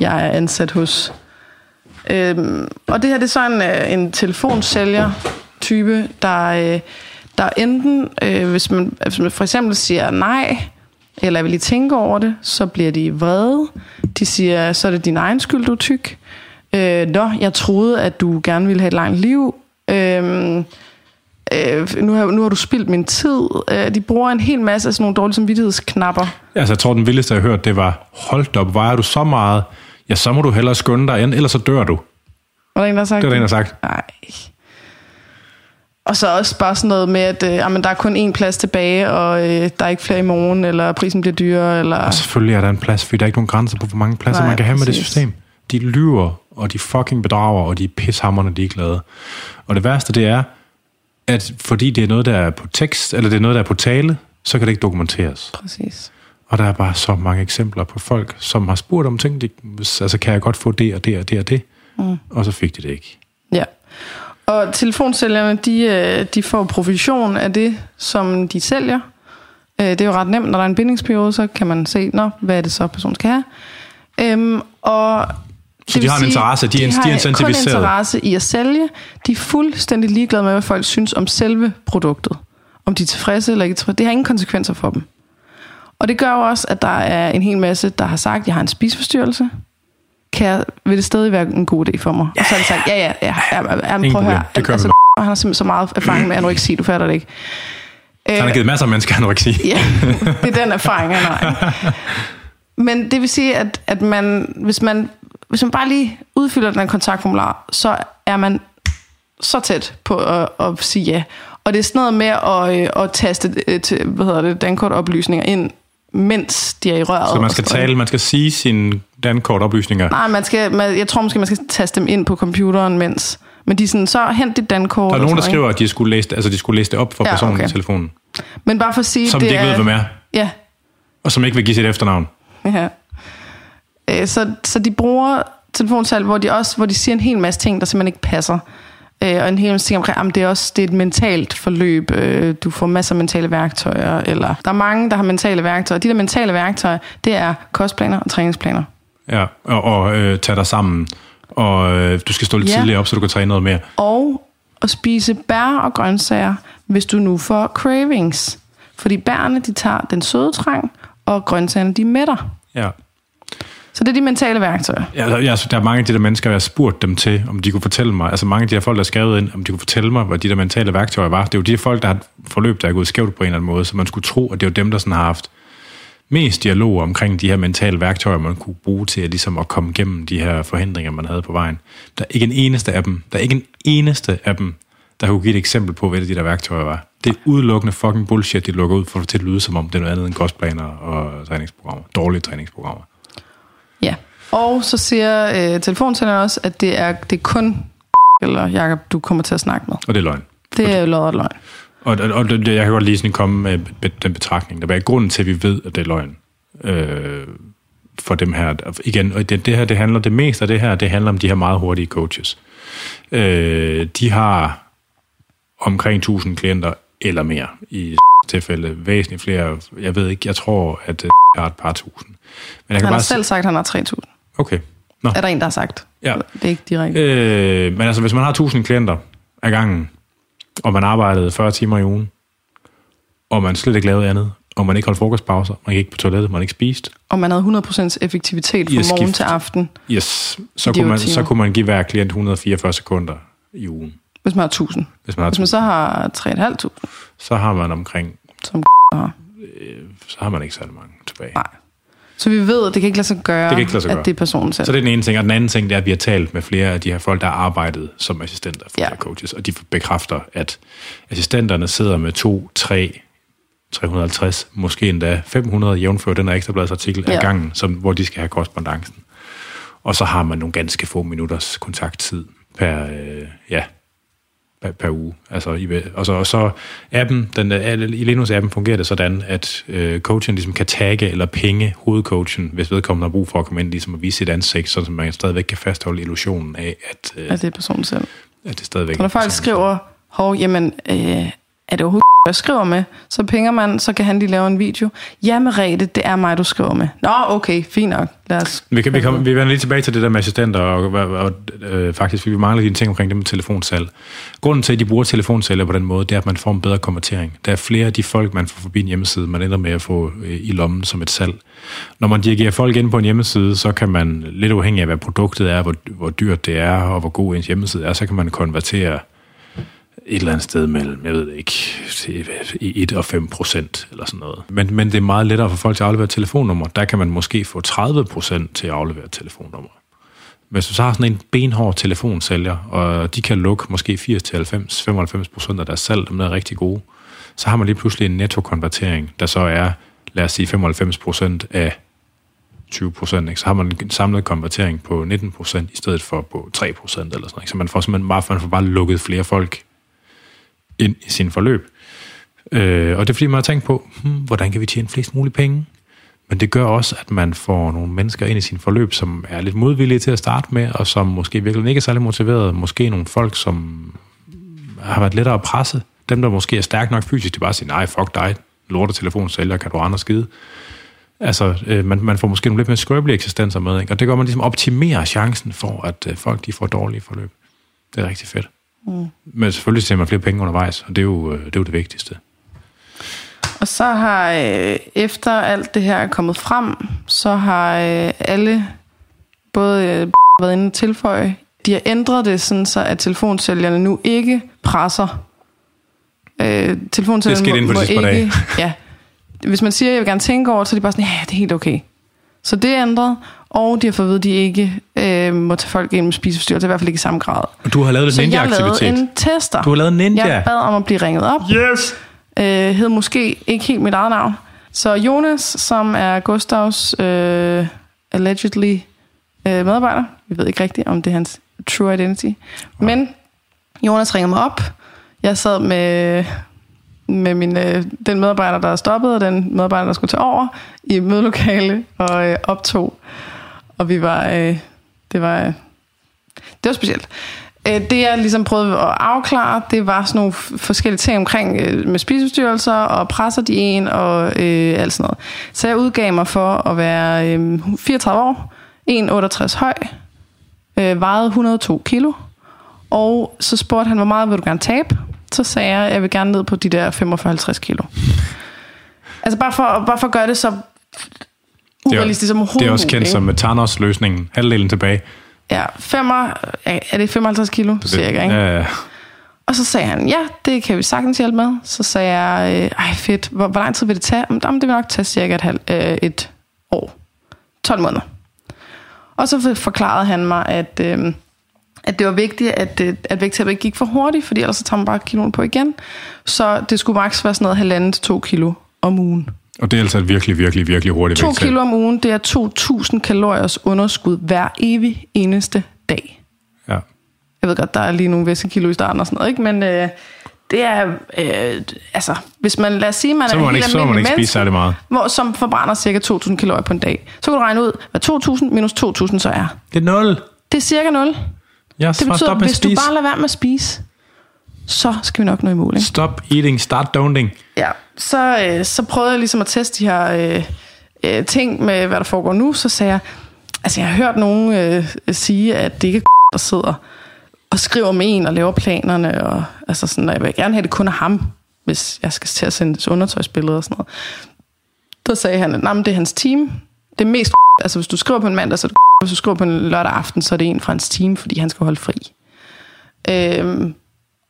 jeg er ansat hos. Øh, og det her det er så en, øh, en telefonsælger-type, der, øh, der enten, øh, hvis, man, hvis man for eksempel siger nej, eller vil lige tænke over det, så bliver de vrede. De siger, så er det din egen skyld, du er tyk. Øh, Nå, jeg troede, at du gerne ville have et langt liv. Øh, øh, nu, har, nu har du spildt min tid. Øh, de bruger en hel masse af sådan nogle dårlige samvittighedsknapper. Altså, jeg tror, den vildeste, jeg har hørt, det var, hold op, vejer du så meget, ja, så må du hellere skynde dig ind, ellers så dør du. Var der en, der har sagt Det er der en, der har sagt. Nej. Og så også bare sådan noget med, at øh, jamen, der er kun én plads tilbage, og øh, der er ikke flere i morgen, eller prisen bliver dyrere, eller... Og selvfølgelig er der en plads, fordi der er ikke nogen grænser på, hvor mange pladser Nej, man kan have med det præcis. system. De lyver, og de fucking bedrager, og de er pishammerne ligeglade. Og det værste, det er, at fordi det er noget, der er på tekst, eller det er noget, der er på tale, så kan det ikke dokumenteres. Præcis. Og der er bare så mange eksempler på folk, som har spurgt om ting, de, altså kan jeg godt få det og det og det og det, mm. og så fik de det ikke. Ja. Og telefonsælgerne, de, øh, de får provision af det, som de sælger. Øh, Det er jo ret nemt, når der er en bindingsperiode, så kan man se, Nå, hvad er det så, personen skal have. Øhm, og Så de har en interesse, de de de er har kun interesse i at sælge. De er fuldstændig ligeglade med, hvad folk synes om selve produktet. Om de er tilfredse eller ikke tilfredse. Det har ingen konsekvenser for dem. Og det gør jo også, at der er en hel masse, der har sagt, at jeg har en spiseforstyrrelse. Kan jeg, vil det stadig være en god idé for mig? Og så har de sagt, ja, ja, ja, ja, ja, ja prøv at høre. Det altså, han har simpelthen så meget erfaring med anoreksi, du fatter det ikke. Han har givet masser af mennesker anoreksi. Ja, det er den erfaring, han har. Men det vil sige, at, at man, hvis, man, hvis man bare lige udfylder den kontaktformular, så er man så tæt på at, at sige ja. Og det er sådan noget med at, øh, at taste øh, til, hvad hedder det, dankortoplysninger ind, mens de er i røret. Så man skal tale, man skal sige sine dankortoplysninger. Nej, man skal, man, jeg tror måske, man skal taste dem ind på computeren, mens... Men de er sådan, så hent dit dankort. Der er og nogen, der skriver, at de skulle læse, altså, de skulle læse det op for Ja, personen okay. i telefonen? Men bare for at sige, som det de ikke ved, hvem er, Ja, og som ikke vil give sit efternavn. Ja. Øh, Så, så de bruger telefonsalg, hvor de også hvor de siger en hel masse ting, der simpelthen ikke passer. Øh, Og en hel masse ting omkring, at det er også det er et mentalt forløb. Øh, Du får masser af mentale værktøjer. Eller der er mange, der har mentale værktøjer. De der mentale værktøjer, det er kostplaner og træningsplaner. Ja, og, og øh, tage dig sammen, og øh, du skal stå lidt Ja. tidligere op, så du kan træne noget mere. Og at spise bær og grøntsager, hvis du nu får cravings. Fordi bærene, de tager den søde trang, og grøntsagerne, de mætter. Ja. Så det er de mentale værktøjer. Ja, der, ja, altså, der er mange af de der mennesker, jeg har spurgt dem til, om de kunne fortælle mig, altså mange af de her folk, der har skrevet ind, om de kunne fortælle mig, hvad de der mentale værktøjer var. Det er jo de her folk, der har et forløb, der er gået skævt på en eller anden måde, så man skulle tro, at det er jo dem, der sådan har haft mest dialog omkring de her mentale værktøjer, man kunne bruge til at, ligesom at komme igennem de her forhindringer, man havde på vejen. Der er ikke en eneste af dem, der er ikke en eneste af dem, der kunne give et eksempel på, hvad det de der værktøjer var. Det er udelukkende fucking bullshit, de lukker ud for til at lyde, som om det er noget andet end kostplaner og træningsprogrammer. Dårlige træningsprogrammer. Og så siger øh, telefonsælgeren også, at det er, det er kun eller Jacob, du kommer til at snakke med. Og det er løgn. Det er jo lodret løgn. Og, og, og det, jeg kan godt lige sådan komme med den betragtning. Der er grunden til, at vi ved, at det er løgn. Øh, for dem her. Igen, og det, det her, det handler, det meste af det her, det handler om de her meget hurtige coaches. Øh, de har omkring 1000 klienter eller mere i tilfælde. Væsentligt flere. Jeg ved ikke, jeg tror, at øh, jeg har et par tusind. Men jeg kan Han har bare selv sagt, at han har 3.000. Okay. Nå. Er der en, der har sagt? Ja. Det er ikke direkte. Øh, men altså, hvis man har 1000 klienter ad gangen, og man arbejdede 40 timer i ugen, og man slet ikke lavede andet, og man ikke holdt frokostpauser, man gik ikke på toilettet, man ikke spist, Og man havde 100% effektivitet fra morgen til aften, yes, så, kunne man, så kunne man give hver klient 144 sekunder i ugen. hvis man har 1000. Hvis man har, Hvis man så har 3.500, så har man omkring, som har. så har man ikke særlig mange tilbage. Nej. Så vi ved, at det kan ikke lade sig gøre, kan ikke lade sig gøre. at det er personen selv. Så det er den ene ting. Og den anden ting, det er, at vi har talt med flere af de her folk, der har arbejdet som assistenter for Ja. coaches, og de bekræfter, at assistenterne sidder med to, tre, 350, måske endda 500, jævnfør den her ekstrabladsartikel. Ja. af gangen, som, hvor de skal have korrespondancen. Og så har man nogle ganske få minutters kontakttid per, øh, ja, per, per uge. Altså, i, og, så, og så appen, den, i Linux-appen fungerer det sådan, at øh, coachen ligesom kan tagge eller penge hovedcoachen, hvis vedkommende har brug for at komme ind ligesom at vise sit ansigt, så man stadigvæk kan fastholde illusionen af, at, øh, at det er personen selv. at det stadigvæk når folk skriver, hov, jamen, øh, er det overhovedet, jeg skriver med? Så penger man, så kan han lige lave en video. Ja, Merete, det er mig, du skriver med. Nå, okay, fint nok. Lad os... Vi, kan, vi, kan, vi vender lige tilbage til det der med assistenter, og, og, og øh, faktisk vi mangler dine ting omkring det med telefonsalg. Grunden til, at de bruger telefonsalg på den måde, det er, at man får en bedre konvertering. Der er flere af de folk, man får forbi en hjemmeside, man ender med at få øh, i lommen som et salg. Når man dirigerer folk ind på en hjemmeside, så kan man, lidt afhængig af, hvad produktet er, hvor, hvor dyrt det er, og hvor god ens hjemmeside er, så kan man konvertere et eller andet sted mellem, jeg ved det ikke, til 1 og 5 procent eller sådan noget. Men, men det er meget lettere for folk til at aflevere telefonnummer. Der kan man måske få 30 procent til at aflevere telefonnummer. Hvis du så har sådan en benhård telefonsælger, og de kan lukke måske 80-90-95 procent af deres salg, dem der er rigtig gode, så har man lige pludselig en nettokonvertering, der så er, lad os sige, 95 procent af 20 procent, så har man en samlet konvertering på 19 procent, i stedet for på 3 procent eller sådan noget. Så man får simpelthen bare, man får bare lukket flere folk ind i sin forløb. Øh, og det er fordi, man har tænkt på, hmm, hvordan kan vi tjene flest mulige penge? Men det gør også, at man får nogle mennesker ind i sin forløb, som er lidt modvillige til at starte med, og som måske virkelig ikke er særlig motiveret. Måske nogle folk, som har været lettere at presse. Dem, der måske er stærke nok fysisk, de bare siger, nej, fuck dig, lorte telefonsælger, kan du andre skide. Altså, øh, man, man får måske nogle lidt mere skrøbelige eksistenser med, ikke? og det gør, man ligesom optimerer chancen for, at øh, folk de får dårlige forløb. Det er rigtig fedt. Mm. Men selvfølgelig tjener man flere penge undervejs, og det er jo, øh, det, er jo det vigtigste. Og så har, øh, efter alt det her er kommet frem, så har øh, alle, både øh, været inde og tilføje, de har ændret det sådan, så at telefonsælgerne nu ikke presser. Øh, telefonsælgerne Det sidste par ikke, ja. Hvis man siger, at jeg vil gerne tænke over så er de bare sådan, ja, det er helt okay. Så det er ændret, og de har fået at vide, at de ikke øh, må tage folk ind med spiseforstyrrelse, i hvert fald ikke i samme grad. Og du har lavet Så lidt jeg lavede ninja-aktivitet. en tester. Du har lavet en ninja. Jeg bad om at blive ringet op Yes! øh, hed måske ikke helt mit eget navn. Så Jonas, som er Gustavs øh, allegedly øh, medarbejder, vi ved ikke rigtigt, om det er hans true identity, men Jonas ringer mig op. Jeg sad med, med min, øh, den medarbejder, der er stoppet, og den medarbejder, der skulle tage over i mødelokale og øh, optog. Og vi var, øh, det var, øh, det var specielt. Øh, Det jeg ligesom prøvede at afklare, det var sådan nogle forskellige ting omkring øh, med spiseforstyrrelser og presser de en og øh, alt sådan noget. Så jeg udgav mig for at være øh, 34 år, 1,68 høj, øh, vejede 102 kilo, og så spurgte han, hvor meget vil du gerne tabe? Så sagde jeg, at jeg vil gerne ned på de der 45-50 kilo. Altså bare for, bare for at gøre det så urealistisk som overhovedet Det er også kendt som Thanos-løsningen. Halvdelen tilbage. Ja, femmer, er det 55 kilo, cirka, ikke? Ja, ja. Og så sagde han, ja, det kan vi sagtens hjælpe med. Så sagde jeg, øh, ej fedt, hvor, hvor lang tid vil det tage? Jamen, det vil nok tage cirka et, halv, øh, et år. 12 måneder. Og så forklarede han mig, at, øh, at det var vigtigt, at, øh, at vægttabet ikke gik for hurtigt, fordi ellers så tager man bare kiloen på igen. Så det skulle maks være sådan noget halvanden til to kilo om ugen. Og det er altså et virkelig, virkelig, virkelig hurtigt To vægttab. kilo om ugen, det er 2.000 kaloriers underskud hver evig eneste dag. Ja. Jeg ved godt, der er lige nogle væskekilo i starten og sådan noget, ikke? men øh, det er, øh, altså, hvis man, lad os sige, man Så er må en man helt ikke, så må man almindelig ikke spise menneske, meget. hvor, som forbrænder cirka 2.000 kalorier på en dag, så kan du regne ud, hvad 2.000 minus 2.000 så er. Det er nul. Det er cirka 0. Ja, Det så betyder, hvis du bare lader være med at spise, så skal vi nok nå i mål. Ikke? Stop eating, start don'ting. Ja, så, øh, så prøvede jeg ligesom at teste de her øh, øh, ting med, hvad der foregår nu. Så sagde jeg, altså jeg har hørt nogen øh, sige, at det ikke er der sidder og skriver med en og laver planerne. Og, altså sådan, og jeg vil gerne have, det kun er ham. hvis jeg skal til at sende undertøjsbilleder og sådan noget. Der sagde han, at nah, det er hans team. Det er mest altså hvis du skriver på en mandag, så er det hvis du skriver på en lørdag aften, så er det en fra hans team, fordi han skal holde fri. Øhm,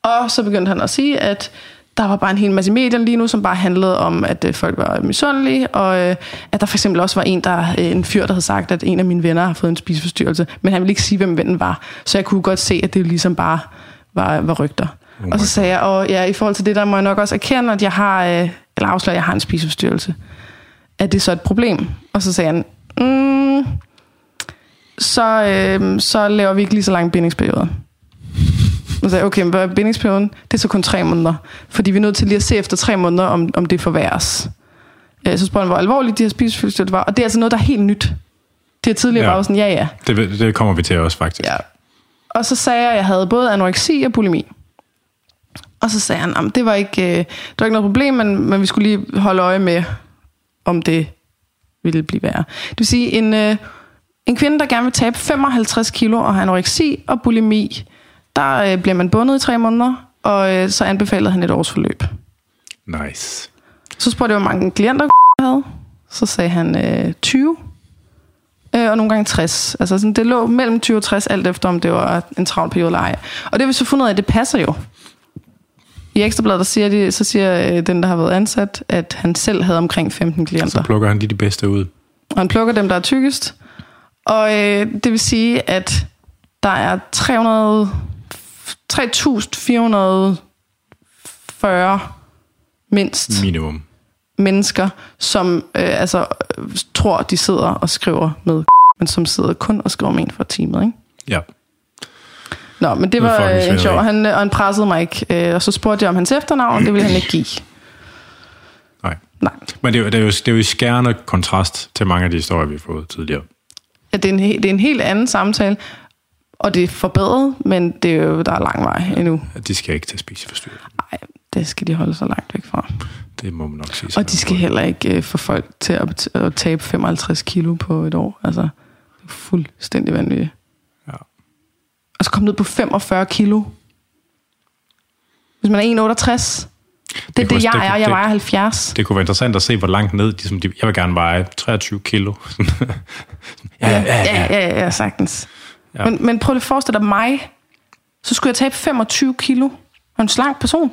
og så begyndte han at sige, at der var bare en hel masse medier lige nu, som bare handlede om, at øh, folk var misundelige, og øh, at der for eksempel også var en, der, øh, en fyr, der havde sagt, at en af mine venner har fået en spiseforstyrrelse, men han ville ikke sige, hvem vennen var. Så jeg kunne godt se, at det ligesom bare var, var rygter. Oh og så sagde jeg, og ja, i forhold til det, der må jeg nok også erkende, at jeg har, øh, eller afsløre, at jeg har en spiseforstyrrelse. Er det så et problem? Og så sagde han, mm, så, øh, så laver vi ikke lige så lange bindingsperioder. Og sagde, okay, men bindingsperioden, det er så kun tre måneder. Fordi vi er nødt til lige at se efter tre måneder, om, om det forværres. Øh, så spurgte han, hvor alvorligt de her spiseforstyrrelser var. Og det er altså noget, der er helt nyt. Det er tidligere ja. bare sådan, ja ja. Det, det kommer vi til også, faktisk. Ja. Og så sagde jeg, at jeg havde både anoreksi og bulimi. Og så sagde han, at det var ikke, øh, det var ikke noget problem, men, men vi skulle lige holde øje med, om det ville blive værre. Det vil sige, en, øh, en kvinde, der gerne vil tabe 55 kilo og har anoreksi og bulimi, der øh, bliver man bundet i tre måneder, og øh, så anbefalede han et års forløb. Nice. Så spurgte jeg, hvor mange klienter havde. Så sagde han øh, 20, øh, og nogle gange 60. Altså sådan, det lå mellem 20 og 60, alt efter om det var en travl periode eller ej. Og det har vi så fundet ud af, at det passer jo. I Ekstrabladet, der siger de, så siger øh, den, der har været ansat, at han selv havde omkring 15 klienter. Så plukker han de de bedste ud. Og han plukker dem, der er tykkest. Og øh, det vil sige, at der er 300, 3.440 mindst minimum mennesker, som øh, altså tror, de sidder og skriver med, men som sidder kun og skriver med en for teamet, ikke? Ja. Nå, men det var øh, sjovt. Han, og han pressede mig ikke. Øh, og så spurgte jeg om hans efternavn, det ville han ikke give. Nej. Nej. Men det er, det, er jo, det er jo i skærende kontrast til mange af de historier, vi har fået tidligere. Ja, det er en, det er en helt anden samtale. Og det er forbedret, men det er jo, der er lang vej endnu. De skal ikke til spiseforstyrrelse. Nej, det skal de holde sig langt væk fra. Det må man nok sige. Og de skal heller ikke uh, få folk til at, at tabe 55 kilo på et år. Altså, det er fuldstændig vanvittigt. Ja. Og så komme ned på 45 kilo. Hvis man er 1,68. Det er det, det jeg er. Jeg vejer 70. Det kunne være interessant at se, hvor langt ned. Ligesom de, jeg vil gerne veje 23 kilo. ja, ja, ja, ja, ja, ja, sagtens. Ja. Men, men prøv lige at forestille dig mig. Så skulle jeg tabe 25 kilo. Og en slank person.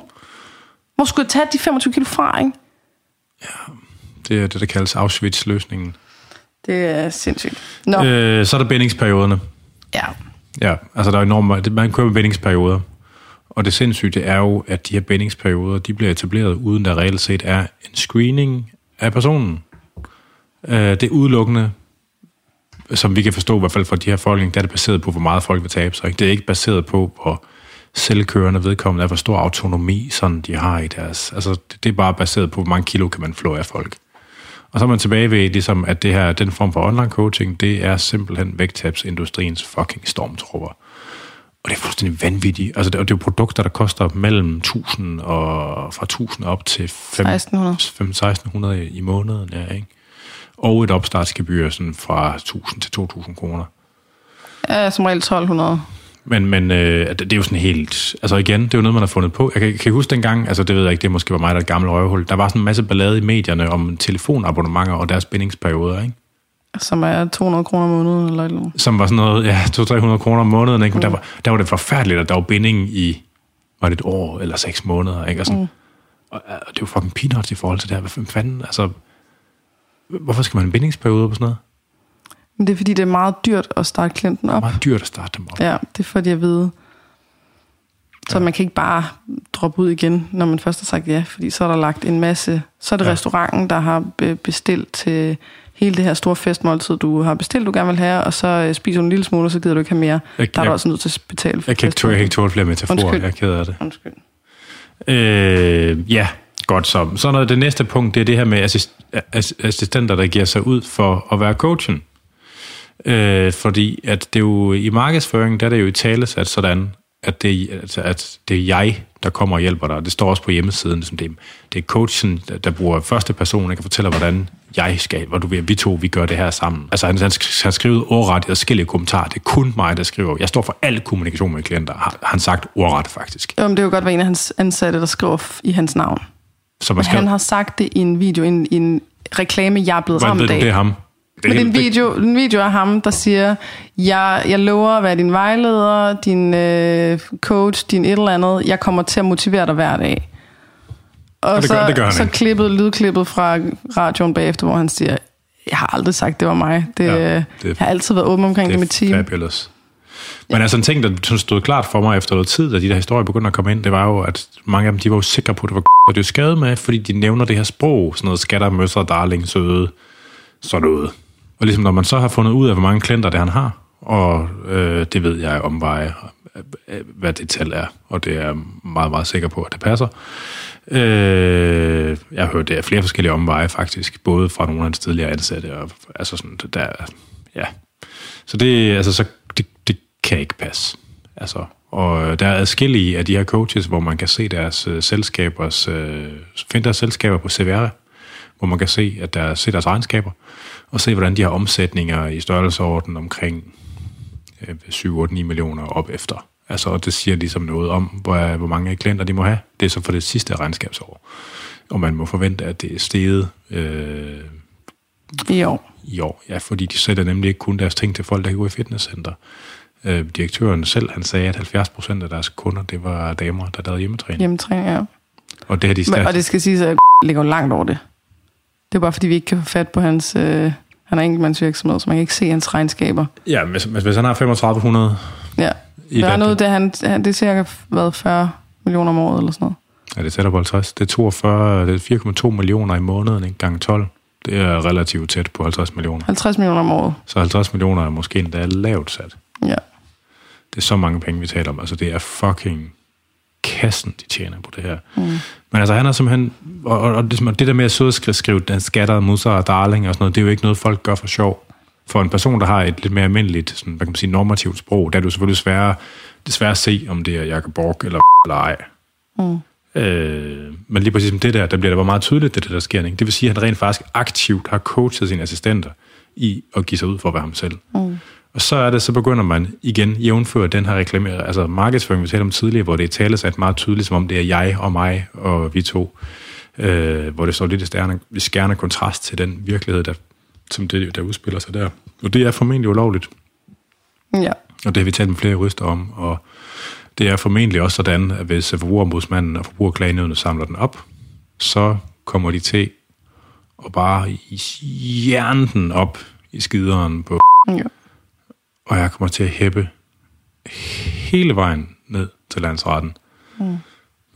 Hvor skulle jeg tage de 25 kilo fra, ikke? Ja, det er det, der kaldes Auschwitz-løsningen. Det er sindssygt. Nå. Øh, så er der bindingsperioderne. Ja. Ja, altså der er enormt, man kører med bindingsperioder. Og det sindssyge er jo, at de her bindingsperioder, de bliver etableret, uden der reelt set er en screening af personen. Øh, det er udelukkende som vi kan forstå i hvert fald fra de her folk, der er det baseret på, hvor meget folk vil tabe sig. Ikke? Det er ikke baseret på, hvor selvkørende vedkommende er, hvor stor autonomi sådan de har i deres... Altså, det er bare baseret på, hvor mange kilo kan man flå af folk. Og så er man tilbage ved, ligesom, at det her, den form for online coaching, det er simpelthen vægttabsindustriens fucking stormtrupper. Og det er fuldstændig vanvittigt. Altså, det, og det er jo produkter, der koster mellem 1000 og fra 1000 op til 5, 1600, 5, 1600 i måneden. Ja, ikke? Og et opstartsgebyr sådan fra 1000 til 2000 kroner. Ja, som regel 1200. Men, men øh, det, det er jo sådan helt... Altså igen, det er jo noget, man har fundet på. Jeg kan, kan I huske dengang, altså det ved jeg ikke, det måske var mig, der er et gammelt røvhul. Der var sådan en masse ballade i medierne om telefonabonnementer og deres bindingsperioder, ikke? Som er 200 kroner om måneden, eller noget. Som var sådan noget, ja, 200-300 kroner om måneden, ikke? Men mm. der, var, der var det forfærdeligt, at der var binding i, var det et år eller seks måneder, ikke? Og, sådan, mm. og, og det var fucking peanuts i forhold til det her. Hvad fanden, altså Hvorfor skal man have en bindingsperiode på sådan noget? Men det er fordi, det er meget dyrt at starte klienten op. Det er meget dyrt at starte dem op. Ja, det er fordi, jeg ved. Så ja. man kan ikke bare droppe ud igen, når man først har sagt ja, fordi så er der lagt en masse. Så er det ja. restauranten, der har bestilt til hele det her store festmåltid, du har bestilt, du gerne vil have, og så øh, spiser du en lille smule, og så gider du ikke have mere. Jeg, der er jeg, du også nødt til at betale for Jeg kan ikke, jeg kan ikke tåle flere metaforer, Undskyld. jeg er ked af det. Undskyld. Øh, ja, Godt så. Så noget, det næste punkt, det er det her med assist, assistenter, der giver sig ud for at være coachen. Øh, fordi at det er jo i markedsføring, der er det jo i tale sat sådan, at det, altså, at det er jeg, der kommer og hjælper dig. Det står også på hjemmesiden, som det, det er coachen, der, der bruger første person, der kan fortælle, hvordan jeg skal, hvor du ved, vi to, vi gør det her sammen. Altså han, han, han skrevet ordret i forskellige kommentarer. Det er kun mig, der skriver. Jeg står for al kommunikation med klienter, har han sagt ordret faktisk. Jamen, det er jo godt være en af hans ansatte, der skriver i hans navn. Som er Men han skrevet, har sagt det i en video, i en, en reklame, jeg er blevet hvordan ramt af. det er ham? Det Men er helt- en video, en video af ham, der siger, jeg, jeg lover at være din vejleder, din øh, coach, din et eller andet. Jeg kommer til at motivere dig hver dag. Og, det så, gør- det gør han så ikke. klippet, lydklippet fra radioen bagefter, hvor han siger, jeg har aldrig sagt, det var mig. Det, Ja, ja, det- jeg har altid været åben omkring det, det med er team. fabulous. Men altså en ting, der sådan stod klart for mig efter noget tid, da de der historier begyndte at komme ind, det var jo, at mange af dem, de var jo sikre på, at det var og det er skadet med, fordi de nævner det her sprog, sådan noget skatter, møsser, darling, søde, sådan noget. Og ligesom når man så har fundet ud af, hvor mange klienter det han har, og øh, det ved jeg om veje, hvad det tal er, og det er jeg meget, meget sikker på, at det passer. Øh, jeg har hørt det af flere forskellige omveje faktisk, både fra nogle af hans tidligere ansatte, og altså sådan, der, ja. Så det, altså, så, kan ikke passe. Altså, og der er adskillige af de her coaches, hvor man kan se deres øh, selskabers, øh, finde deres selskaber på CVR, hvor man kan se, at der se deres regnskaber, og se, hvordan de har omsætninger i størrelseorden omkring øh, 7, 8, 9 millioner op efter. Altså, og det siger ligesom noget om, hvor, hvor mange klienter de må have. Det er så for det sidste regnskabsår. Og man må forvente, at det er steget øh, I år. i år. Ja, fordi de sætter nemlig ikke kun deres ting til folk, der kan gå i fitnesscenter. Øh, direktøren selv, han sagde, at 70 procent af deres kunder, det var damer, der lavede hjemmetræning. Hjemmetræning, ja. Og det har de Men, og det skal siges, at ligger langt over det. Det er bare, fordi vi ikke kan få fat på hans... Øh, han er enkeltmandsvirksomhed, så man kan ikke se hans regnskaber. Ja, hvis, hvis han har 3500 Ja. i Der er noget, det, han, det er cirka været 40 millioner om året eller sådan noget. Ja, det er tættere på 50. Det er 42, det er 4,2 millioner i måneden, ikke? Gang 12. Det er relativt tæt på 50 millioner. 50 millioner om året. Så 50 millioner er måske endda lavt sat. Ja. Det er så mange penge, vi taler om. Altså, det er fucking kassen, de tjener på det her. Mm. Men altså, han er simpelthen... Og, og, og det, det der med at sidde og skrive, skrive den skatter, musser og darling og sådan noget, det er jo ikke noget, folk gør for sjov. For en person, der har et lidt mere almindeligt, sådan, hvad kan man sige, normativt sprog, der er det jo selvfølgelig sværere, det at se, om det er Jakob Borg eller eller ej. Mm. Øh, men lige præcis som det der, der bliver det bare meget tydeligt, det der, der sker. Ikke? Det vil sige, at han rent faktisk aktivt har coachet sine assistenter i at give sig ud for at være ham selv. Mm. Og så er det, så begynder man igen jævnføre den her reklame, altså markedsføring, vi talte om tidligere, hvor det tales sat meget tydeligt, som om det er jeg og mig og vi to, øh, hvor det står lidt i stærne, i skærende kontrast til den virkelighed, der, som det, der udspiller sig der. Og det er formentlig ulovligt, Ja. og det har vi talt med flere jurister om, og det er formentlig også sådan, at hvis forbrugerombudsmanden og forbrugerklagenødene samler den op, så kommer de til at bare jern den op i skideren på ja. Og jeg kommer til at hæppe hele vejen ned til landsretten. Mm.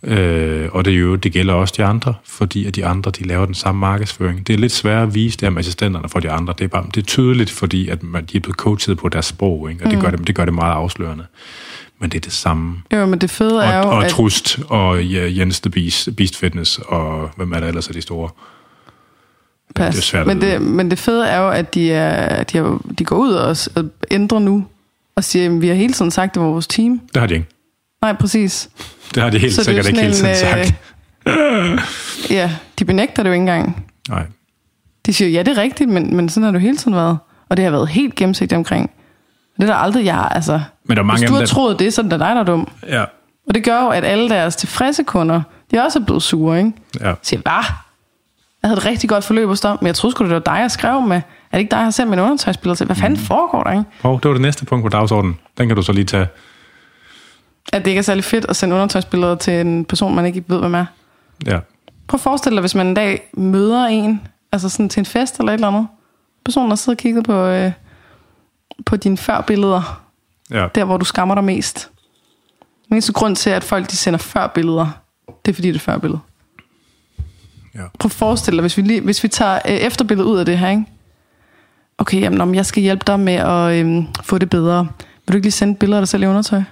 Øh, og det, er jo, det gælder også de andre, fordi at de andre de laver den samme markedsføring. Det er lidt sværere at vise det med assistenterne for de andre. Det er, bare, det er tydeligt, fordi at man, de er blevet coachet på deres sprog, ikke? og det, gør det, det gør det meget afslørende. Men det er det samme. Jo, men det fede er Og, jo, og at... Trust og ja, Jens the Beast, Beast Fitness og hvem er der ellers er de store? Pas. det er svært at men, det, men det fede er jo, at de, er, de, er, de går ud og, og ændrer nu, og siger, at vi har hele tiden sagt, det var vores team. Det har de ikke. Nej, præcis. Det har de helt Så er sikkert ikke hele tiden en, øh, sagt. Ja, de benægter det jo ikke engang. Nej. De siger, ja, det er rigtigt, men, men sådan har det jo hele tiden været. Og det har været helt gennemsigtigt omkring. Det er der aldrig, jeg altså... Men der er mange Hvis du har der- troet det, så er det dig, der er dum. Ja. Og det gør jo, at alle deres tilfredse kunder, de er også blevet sure, ikke? ja. siger, hvad? Jeg havde et rigtig godt forløb hos dig, men jeg troede sgu, det var dig, jeg skrev med. Er det ikke dig, jeg har sendt min undertøjsbilleder til? Hvad fanden foregår der, ikke? Hov, det var det næste punkt på dagsordenen. Den kan du så lige tage. At det ikke er særlig fedt at sende undertøjsbilleder til en person, man ikke ved, hvem er. Ja. Prøv at forestille dig, hvis man en dag møder en, altså sådan til en fest eller et eller andet. Personen har siddet og kigget på, øh, på dine førbilleder, Ja. der hvor du skammer dig mest. Den eneste grund til, at folk de sender førbilleder, det er fordi, det er førbillede. Ja. Prøv at forestille dig, hvis vi, lige, hvis vi tager øh, efterbilledet ud af det her, ikke? Okay, jamen, om jeg skal hjælpe dig med at øhm, få det bedre. Vil du ikke lige sende billeder af dig selv i undertøj?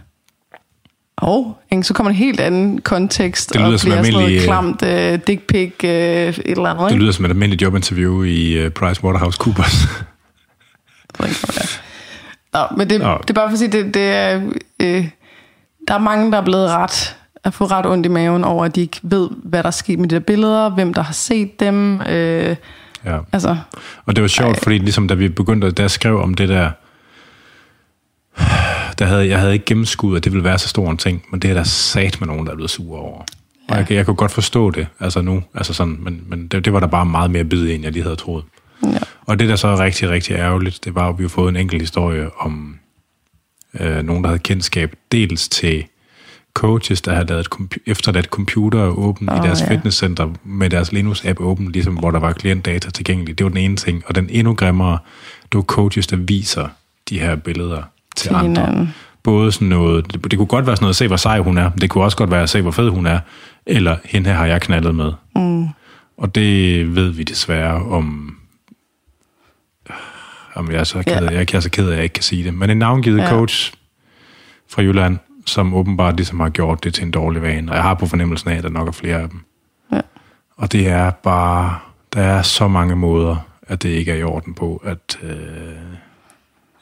Og ikke? så kommer en helt anden kontekst, Det lyder og som bliver sådan noget øh, klamt øh, dick pic, øh, et eller andet. Det lyder som et almindeligt jobinterview i ikke, hvad det er. Nå, men det, Nå. det er bare for at sige, det, det er, øh, der er mange, der er blevet ret, at få ret ondt i maven over, at de ikke ved, hvad der er sket med de der billeder, hvem der har set dem. Øh, ja. altså, Og det var sjovt, Ej. fordi ligesom da vi begyndte, jeg skrev om det der, der havde, jeg havde ikke gennemskuddet, at det ville være så stor en ting, men det er der sat med nogen, der er blevet sure over. Og jeg, jeg kunne godt forstå det, altså nu, altså sådan, men, men det, det var der bare meget mere bid end jeg lige havde troet. Ja. Og det, der så er rigtig, rigtig ærgerligt, det var, at vi har fået en enkelt historie om øh, nogen, der havde kendskab dels til coaches, der havde lavet efterladt computer åben oh, i deres ja. fitnesscenter med deres Linux-app åben, ligesom hvor der var klientdata tilgængelig. Det var den ene ting. Og den endnu grimmere, det var coaches, der viser de her billeder til, Til andre. hinanden. Både sådan noget, det, det kunne godt være sådan noget, se hvor sej hun er, det kunne også godt være, se hvor fed hun er, eller hende her har jeg knaldet med. Mm. Og det ved vi desværre om... Om jeg er så ked af, Ja. jeg er så ked af, at jeg ikke kan sige det. Men en navngivet ja. coach fra Jylland, som åbenbart ligesom har gjort det til en dårlig vane. Og jeg har på fornemmelsen af, at der nok er flere af dem. Ja. Og det er bare... Der er så mange måder, at det ikke er i orden på, at... Øh,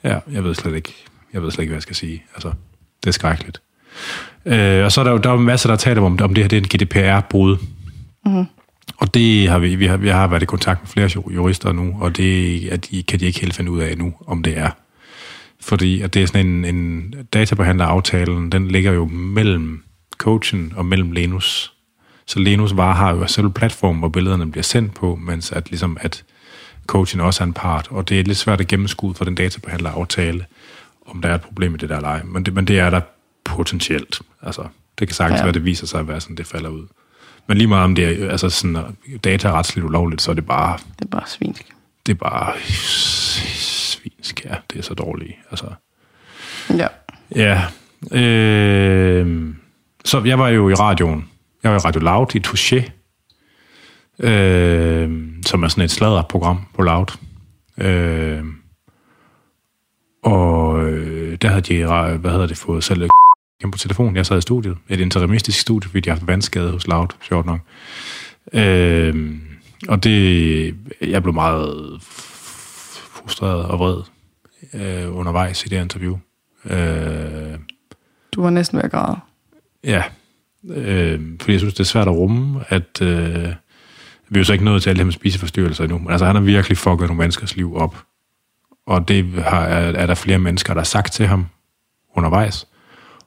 ja, jeg ved slet ikke, jeg ved slet ikke, hvad jeg skal sige. Altså, det er skrækkeligt. Øh, og så er der jo der er masser, der taler om, om det her det er en GDPR-brud. Mm. Og det har vi, vi har, vi har været i kontakt med flere ju- jurister nu, og det at de, kan de ikke helt finde ud af nu, om det er. Fordi at det er sådan en, en databehandleraftalen, den ligger jo mellem coachen og mellem Lenus. Så Lenus var har jo selv platform, hvor billederne bliver sendt på, mens at, ligesom at coachen også er en part, og det er lidt svært at gennemskue for den databehandleraftale, om der er et problem med det der leje. Men det, men det er der potentielt. Altså, det kan sagtens Ja. være, at det viser sig at være sådan, det falder ud. Men lige meget om det er altså sådan, data er retsligt ulovligt, så er det bare, Det er bare svinsk. det er bare svinsk, ja. Det er så dårligt. Altså, Ja. ja. Øh, så jeg var jo i radioen. Jeg var i Radio Loud i Touché, øh, som er sådan et sladderprogram på Loud. Øh, og øh, der havde de, hvad hedder det, fået selv hjem på telefon. Jeg sad i studiet. Et interimistisk studie, fordi de har haft vandskade hos Loud, sjovt nok. Øh, og det, jeg blev meget frustreret og vred øh, undervejs i det interview. Øh, Du var næsten ved at græde. Ja, øh, fordi jeg synes, det er svært at rumme, at øh, vi er jo så ikke nået til alle dem med spiseforstyrrelser endnu, men altså han har virkelig fucket nogle menneskers liv op. Og det har, er, er der flere mennesker, der har sagt til ham undervejs,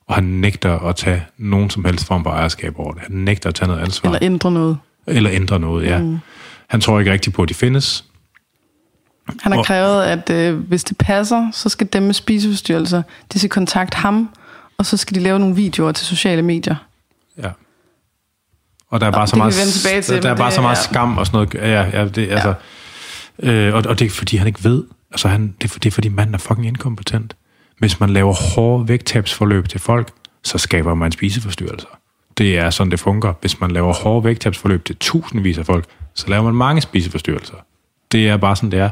og han nægter at tage nogen som helst form for ejerskab over det. Han nægter at tage noget ansvar. Eller ændre noget. eller ændre noget, ja. Mm. Han tror ikke rigtigt på, at de findes. Han har Og- krævet, at øh, hvis det passer, så skal dem med spiseforstyrrelser, de skal kontakte ham, og så skal de lave nogle videoer til sociale medier. Ja. Og der er bare det så meget, til, der, der er bare det- så meget ja. skam og sådan noget. Ja, ja, det, altså, øh, og, og det er fordi, han ikke ved. Altså, han, det, er, for- det er fordi, manden er fucking inkompetent. Hvis man laver hårde vægttabsforløb til folk, så skaber man spiseforstyrrelser. Det er sådan, det fungerer. Hvis man laver hårde vægttabsforløb til tusindvis af folk, så laver man mange spiseforstyrrelser. Det er bare sådan, det er.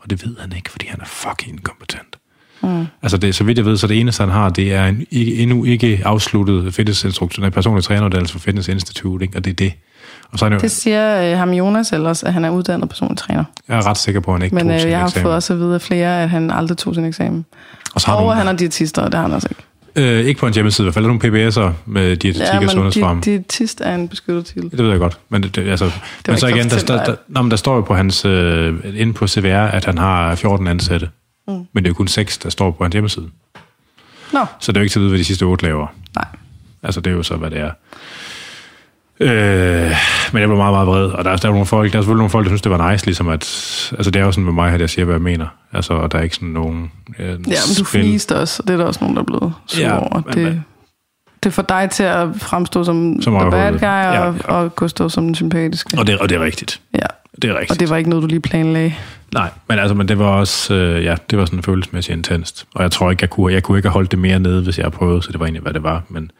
Og det ved han ikke, fordi han er fucking inkompetent. Mm. Altså, det, så vidt jeg ved, så det eneste, han har, det er en ikke, endnu ikke afsluttet fitnessinstruktion, en personlig træneruddannelse for Fitness Institute, ikke? og det er det. Og så er han jo, Det siger øh, ham Jonas ellers, at han er uddannet personlig træner. jeg er ret sikker på, at han ikke Men tog øh, sin jeg har eksamen. fået også at vide af flere, at han aldrig tog sin eksamen. Og så har Og nogle, han er diætister, og det har han også ikke. Øh, ikke på en hjemmeside, i hvert fald er der nogle PBS'er med dietetik Ja, og men sundhedsfarm. di- diætist er en beskyttet titel. Det ved jeg godt, men, det, det, altså, men ikke så igen, der, der, der, nå, men der står jo på hans, øh, inde på CVR, at han har 14 ansatte. Mm. Men det er jo kun 6, der står på hans hjemmeside. Nå, Så det er jo ikke til at vide, hvad de sidste 8 laver. nej. Altså, det er jo så, hvad det er. Øh, men jeg blev meget, meget vred, og der, er- der er nogle folk, der er selvfølgelig nogle folk, der synes, det var nice, ligesom at, altså det er jo sådan med mig, at jeg siger, hvad jeg mener. Altså, og der er ikke sådan nogen øh, Ja, men du fniste også, og det er der også nogen, der er blevet sur Ja, over. Det, men- det får dig til at fremstå som, Som the bad guy, Ja, og, ja. og Gustav som den sympatiske. Og det, og det er rigtigt. Ja, Det er rigtigt. og det var ikke noget, du lige planlagde. Nej, men altså, men det var også, øh, ja, det var sådan følelsesmæssigt intenst. Og jeg tror ikke, jeg kunne, jeg kunne ikke have holdt det mere nede, hvis jeg havde prøvet, så det var egentlig, hvad det var. Men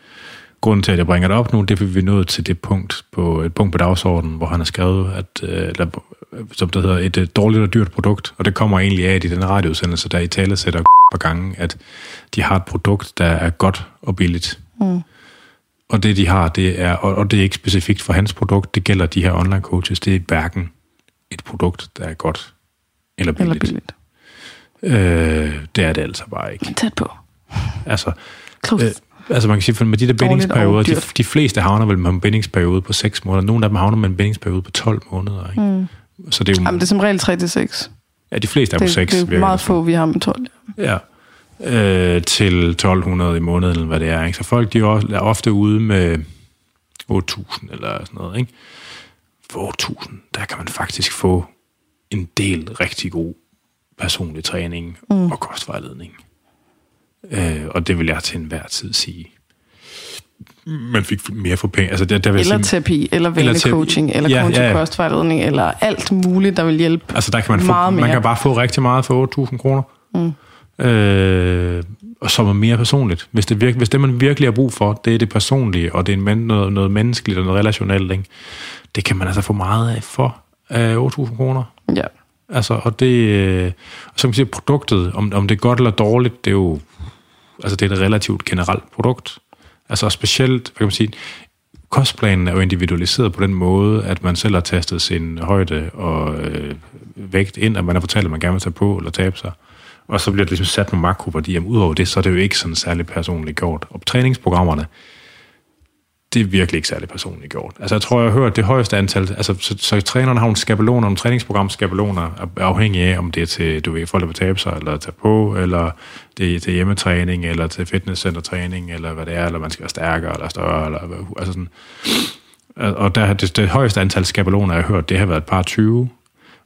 grunden til, at jeg bringer det op nu, det er, vi er nået til det punkt på, et punkt på dagsordenen, hvor han har skrevet, at, øh, eller, som det hedder, et, øh, dårligt og dyrt produkt. Og det kommer egentlig af, at i den radioudsendelse, der i tale sætter på gangen, at de har et produkt, der er godt og billigt. Mm. Og det, de har, det er, og, og det er ikke specifikt for hans produkt, det gælder de her online coaches, det er hverken et produkt, der er godt eller Eller billigt. billigt. Øh, det er det altså bare ikke. Tæt på. Altså, Close. øh, altså man kan sige, med de der bindingsperioder, de, de fleste havner vel med en bindingsperiode på 6 måneder. Nogle af dem havner med en bindingsperiode på 12 måneder. Ikke? Mm. Så det er jo, Jamen, det er som regel 3-6. ja, de fleste er på Det, 6. det er meget få, vi har med 12. Ja. Øh, til 1200 i måneden, eller hvad det er. Ikke? Så folk de er også- er ofte ude med 8.000 eller sådan noget, ikke? For 8.000, der kan man faktisk få en del rigtig god personlig træning mm. og kostvejledning. Øh, og det vil jeg til enhver tid sige. Man fik mere for penge. Altså, der, der vil Eller sige, terapi, eller vennecoaching, eller Ja, coaching ja, ja. kostvejledning, eller alt muligt, der vil hjælpe Altså der kan man få, mere. man kan bare få rigtig meget for 8.000 kroner. Mm. Øh, og som er mere personligt. Hvis det, virke, hvis det, man virkelig har brug for, det er det personlige, og det er en noget, noget menneskeligt og noget relationelt, ikke? det kan man altså få meget af for øh, 8.000 kroner. Ja. Altså, og det, øh, og så kan man sige, produktet, om, om det er godt eller dårligt, det er jo, altså det er et relativt generelt produkt. Altså og specielt, hvad kan man sige, kostplanen er jo individualiseret på den måde, at man selv har tastet sin højde og øh, vægt ind, at man har fortalt, at man gerne vil tage på eller tabe sig. Og så bliver det ligesom sat nogle makroværdier. Jamen, udover det, så er det jo ikke sådan særlig personligt gjort. Og træningsprogrammerne, det er virkelig ikke særlig personligt gjort. Altså, jeg tror, jeg har hørt det højeste antal... Altså, så, så trænerne har nogle skabeloner, nogle træningsprogramskabeloner, skabeloner, afhængig af, om det er til, du ved, folk, der vil tabe sig, eller tage på, eller det er til hjemmetræning, eller til fitnesscentertræning, eller hvad det er, eller man skal være stærkere, eller større, eller altså sådan. Og der, det, det højeste antal skabeloner, jeg har hørt, det har været et par 20.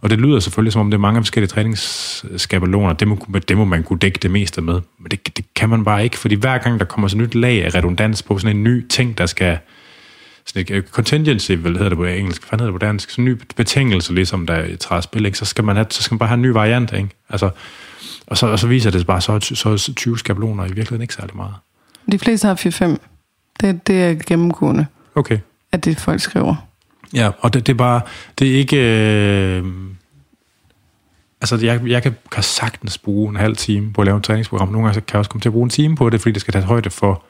Og det lyder selvfølgelig, som om det er mange forskellige træningsskabeloner. Det må, det må man kunne dække det meste med. Men det, det kan man bare ikke, fordi hver gang der kommer sådan et nyt lag af redundans på sådan en ny ting, der skal... Sådan et øh, contingency, hvad hedder det på engelsk? Hvad hedder det på dansk? Sådan en ny betingelse, ligesom der træder spil, ikke? Så skal man, have, så skal man bare have en ny variant, ikke? Altså, og, så, og så viser det bare, så, så er 20 skabeloner i virkeligheden ikke særlig meget. De fleste har 4-5. Det, det er gennemgående, Okay. at det folk skriver. Ja, og det, det er bare, det er ikke... Øh, altså, jeg, jeg kan, kan sagtens bruge en halv time på at lave et træningsprogram. Nogle gange så kan jeg også komme til at bruge en time på det, fordi det skal tage højde for...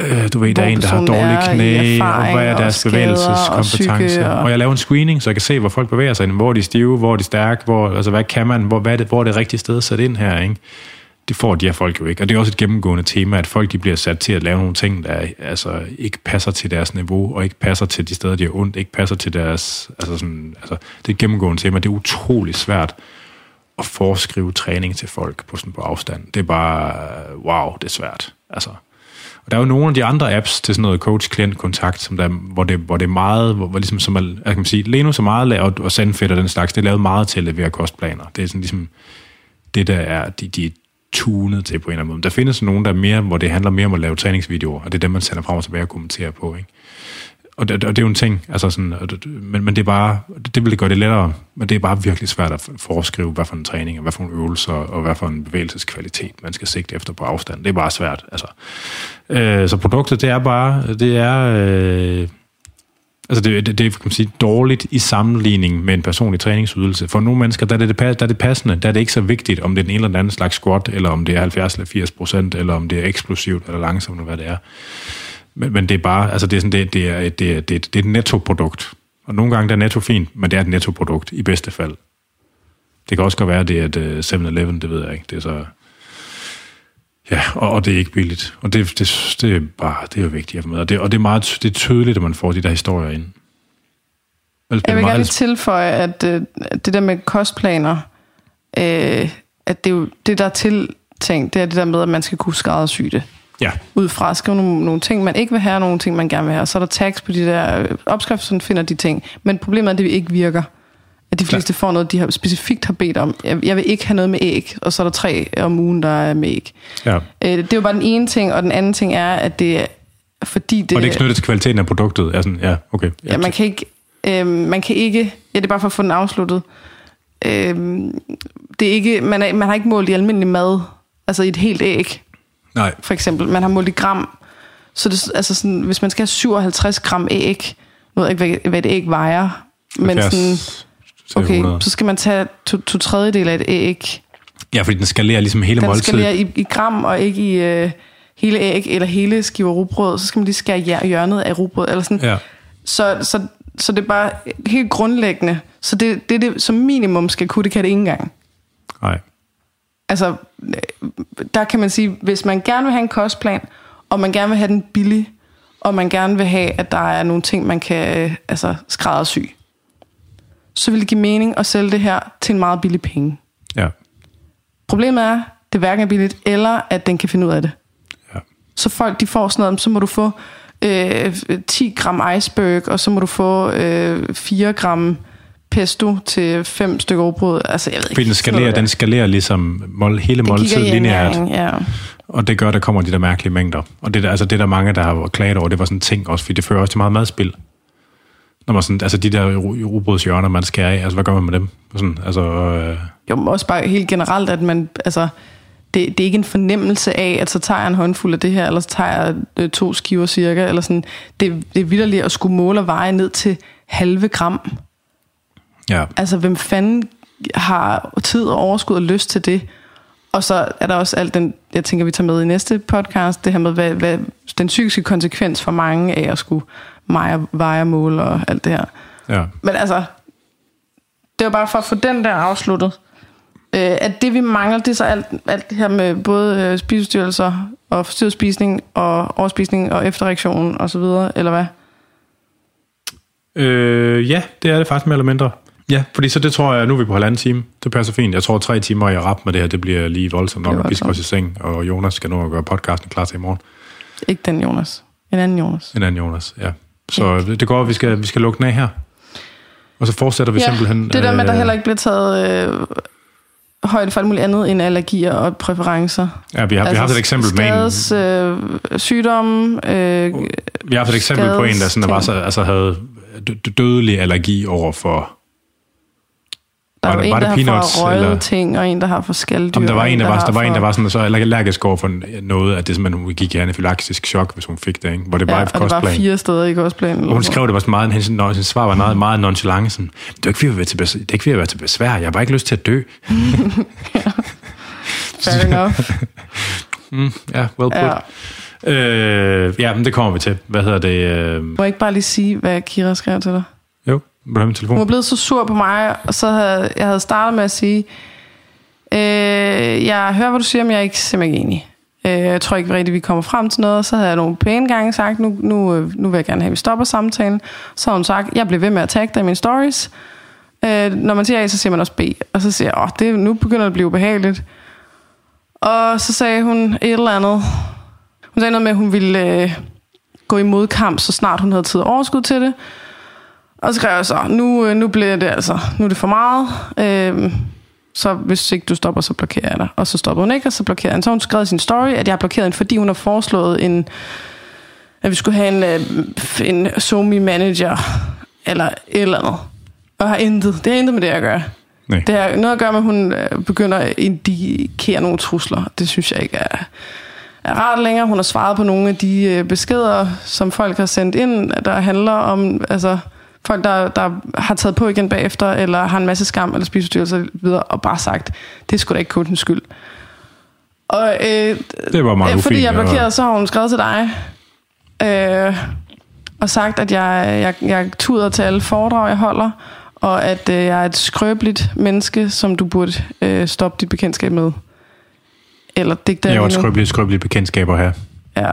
Øh, du ved, der er en, der har dårlige knæ, og hvad er deres skader og bevægelseskompetence. psyke Og, og- og jeg laver en screening, så jeg kan se, hvor folk bevæger sig. Hvor er de stive, hvor er de stærke, hvor, altså hvad kan man, hvor, hvad er det, hvor er det rigtige sted at sætte ind her, ikke? Det får de her folk jo ikke. Og det er også et gennemgående tema, at folk de bliver sat til at lave nogle ting, der altså, ikke passer til deres niveau, og ikke passer til de steder, de har ondt, ikke passer til deres... Altså sådan, altså, det er et gennemgående tema. Det er utrolig svært at foreskrive træning til folk på, sådan, på afstand. Det er bare, wow, det er svært. Altså, og der er jo nogle af de andre apps til sådan noget coach-klient-kontakt, som der, hvor, det, hvor det er meget, hvor, hvor ligesom, som er, kan man sige, Leno så meget lavet, og Sandfed og den slags, det er lavet meget til at levere kostplaner. Det er sådan ligesom, det der er, de, de tunet til på en eller anden måde. Der findes nogen, der er mere, hvor det handler mere om at lave træningsvideoer, og det er dem, man sender frem og tilbage og kommenterer på, ikke? Og det, og det er jo en ting, altså sådan, og det- men, men det er bare, det vil det gøre det lettere, men det er bare virkelig svært at foreskrive, hvad for en træning, og hvad for en øvelse, og hvad for en bevægelseskvalitet, man skal sigte efter på afstand. Det er bare svært, altså. Øh, så produktet, det er bare, det er, øh, altså det, det, det kan man sige, dårligt i sammenligning med en personlig træningsydelse. For nogle mennesker, der er, det, der er det passende, der er det ikke så vigtigt, om det er den ene eller den anden slags squat, eller om det er 70 eller 80 procent, eller om det er eksplosivt eller langsomt, eller hvad det er. Men, men det er bare, altså det er, sådan, det, det, er, et- det, er, det, er, det er et nettoprodukt. Og nogle gange der er netto fint, men det er et nettoprodukt i bedste fald. Det kan også godt være, at det er et øh, 7-Eleven, det ved jeg ikke. Det er så... Ja, og, og det er ikke billigt. Og det, det, det er bare, det er jo vigtigt at få med. Og det, og det er meget det er tydeligt, at man får de der historier ind. Ellers Jeg vil det gerne meget, tilføje, at øh, det der med kostplaner, øh, at det er jo det, der er tiltænkt, det er det der med, at man skal kunne skræddersy det. ja, Ud fra at skrive nogle, nogle ting, man ikke vil have, og nogle ting, man gerne vil have. Så er der tags på de der øh, opskrifter, som finder de ting. Men problemet er, at det ikke virker. At de fleste får noget, de har specifikt har bedt om. Jeg, jeg vil ikke have noget med æg, og så er der tre om ugen, der er med æg. ja. Øh, det er jo bare den ene ting, og den anden ting er, at det er fordi det, Og det er knyttet til kvaliteten af produktet. Er sådan, ja, okay. Ja, man kan ikke, øh, man kan ikke, ja, det er bare for at få den afsluttet. Øh, det er ikke, man, er, man har ikke målt i almindelig mad, altså i et helt æg, Nej, for eksempel. Man har målt i gram. Så det, altså sådan, hvis man skal have 57 gram æg, nu ved jeg ikke, hvad, hvad et æg vejer, men 70 sådan, til okay, 100. så skal man tage to, to tredjedel af et æg. Ja, fordi den skalerer ligesom hele Den måltidet. skal være i, i gram og ikke i øh, hele æg eller hele skiver rugbrød. Så skal man lige skære hjørnet af rugbrød. Eller sådan. Ja, Så, så, så det er bare helt grundlæggende. Så det, det, det som minimum skal kunne, det kan det ikke engang. nej. Altså, der kan man sige, hvis man gerne vil have en kostplan, og man gerne vil have den billig, og man gerne vil have, at der er nogle ting, man kan øh, altså, skræddersy, så vil det give mening at sælge det her til en meget billig penge. Ja, Problemet er, det hverken er billigt, eller at den kan finde ud af det. ja. Så folk de får sådan noget, så må du få øh, 10 gram iceberg, og så må du få øh, 4 gram pesto til 5 stykker råbrød. Altså, jeg ved ikke. Den skalerer, den skalerer ligesom mål, hele Den måltid kigger i lineært, Ja. og det gør, at der kommer de der mærkelige mængder. Og det, der- altså, det er der mange, der har klaget over, det var sådan en ting også, fordi det fører også til meget madspil. Når man sådan, altså de der ro- robrødshjørner, man skærer af, altså hvad gør man med dem? Sådan, altså, øh, Jo, men også bare helt generelt, at man, altså, det, det er ikke en fornemmelse af, at så tager jeg en håndfuld af det her, eller så tager jeg øh, to skiver cirka, eller sådan. Det, det er vildt at skulle måle og veje ned til halve gram. ja, Altså, hvem fanden har tid og overskud og lyst til det? Og så er der også alt den, jeg tænker, vi tager med i næste podcast, det her med, hvad, hvad den psykiske konsekvens for mange af at skulle veje, veje og måle og alt det her. ja. Men altså, det var bare for at få den der afsluttet. Øh, at det vi mangler, det er så alt, alt det her med både øh, spisestyrelser og forstyrret spisning og overspisning og efterreaktion og så videre, eller hvad? Øh, ja, det er det faktisk mere eller mindre. Ja, fordi så det tror jeg, nu er vi på halvanden time. Det passer fint. Jeg tror, tre timer i rap med det her, det bliver lige voldsomt nok, vi skal også i seng, og Jonas skal nå at gøre podcasten klar til i morgen. Ikke den Jonas. En anden Jonas. En anden Jonas, ja. Så det, det går, at vi skal, vi skal lukke den af her. Og så fortsætter vi simpelthen... det der med, at der øh, heller ikke bliver taget øh, højde for alt muligt andet end allergier og præferencer. Ja, vi har, vi har haft et eksempel med en, skades, øh, sygdomme, øh, vi har haft et eksempel på en, der sådan, der var så, altså havde dø- dødelig allergi over for... der Var var en, det der peanuts, har for eller- ting, og en, der har for skalddyr. Der var en, der var, har der var en, der var sådan, så allergisk over for noget, at det simpelthen hun gik i anafylaktisk chok, hvis hun fik det, ikke? Hvor det bare Ja, ja, og det var fire steder i kostplanen. Og hun skrev det var sådan meget, hendes, når hendes svar var meget, meget nonchalant, sådan, det er ikke fordi, jeg være til, det er ikke fordi, jeg være til besvær, jeg har bare ikke lyst til at dø. Fair enough. Ja, well put. Ja. Ja, øh, ja men det kommer vi til. Hvad hedder det? Øh, Må jeg ikke bare lige sige, hvad Kira skrev til dig? Jo, min telefon? Hun var blevet så sur på mig, og så havde jeg havde startet med at sige, øh, jeg hører, hvad du siger, men jeg er ikke simpelthen ikke enig. Øh, jeg tror ikke rigtigt, vi kommer frem til noget. Så havde jeg nogle pæne gange sagt, nu, nu, øh, nu vil jeg gerne have, at vi stopper samtalen. Så har hun sagt, jeg bliver ved med at tagge dig i mine stories. Øh, når man siger A, så siger man også B. Og så siger jeg, åh, det, nu begynder det at blive ubehageligt. Og så sagde hun et eller andet. Hun sagde noget med, at hun ville øh, gå i modkamp, så snart hun havde tid og overskud til det. Og så skrev jeg så, nu, øh, nu bliver det altså, nu er det for meget. Øh, så hvis ikke du stopper, så blokerer jeg dig. Og så stopper hun ikke, og så blokerer han. Så hun skrevet i sin story, at jeg har blokeret hende, fordi hun har foreslået en, at vi skulle have en, øh, en Somi manager, eller et eller andet. Og har intet, det har intet med det at gøre. Nej. Det har noget at gøre med, at hun øh, begynder at indikere nogle trusler. Det synes jeg ikke er, er rart længere. Hun har svaret på nogle af de beskeder, som folk har sendt ind, der handler om altså, folk, der, der har taget på igen bagefter, eller har en masse skam eller spisestyrelse videre, og bare sagt, det er sgu da ikke kundens skyld. Og øh, Det var meget øh, fordi jeg blokerede, så har hun skrevet til dig, øh, og sagt, at jeg, jeg, jeg tuder til alle foredrag, jeg holder, og at øh, jeg er et skrøbeligt menneske, som du burde øh, stoppe dit bekendtskab med. Eller digte Jeg har også endnu. skrøbelige, skrøbelige bekendtskaber her. Ja,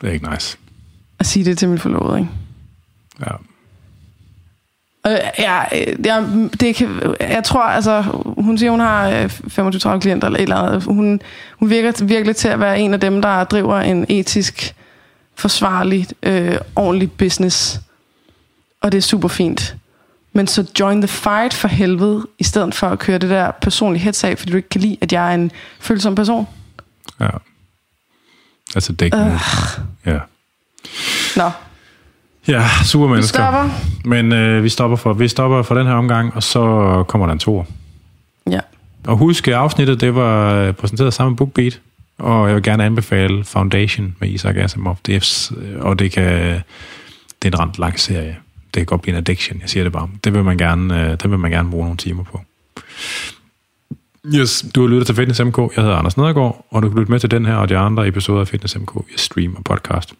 Det er ikke nice. at sige det til min forlovede, ikke? Ja. Øh, ja, øh, jeg, det kan, jeg tror, altså, hun siger, hun har øh, 25-30 klienter eller et eller andet. Hun, hun virker virkelig til at være en af dem, der driver en etisk, forsvarlig, øh, ordentlig business. Og det er super fint. Men så join the fight for helvede, i stedet for at køre det der personlige hets af, fordi du ikke kan lide, at jeg er en følsom person. ja. Altså dæk Øh. Ja. Nå, Ja, super vi mennesker. stopper. Men øh, vi, stopper for, vi stopper for den her omgang, og så kommer der en tor. Ja. Og husk, at afsnittet det var øh, præsenteret sammen med BookBeat, og jeg vil gerne anbefale Foundation med Isaac Asimov. Det er, øh, og det kan det er en ret lang serie. Det kan godt blive en addiction, jeg siger det bare. Det vil man gerne, øh, det vil man gerne bruge nogle timer på. Yes, du har lyttet til Fitness MK. Jeg hedder Anders Nedergaard, og du kan lytte med til den her og de andre episoder af Fitness MK via stream og podcast.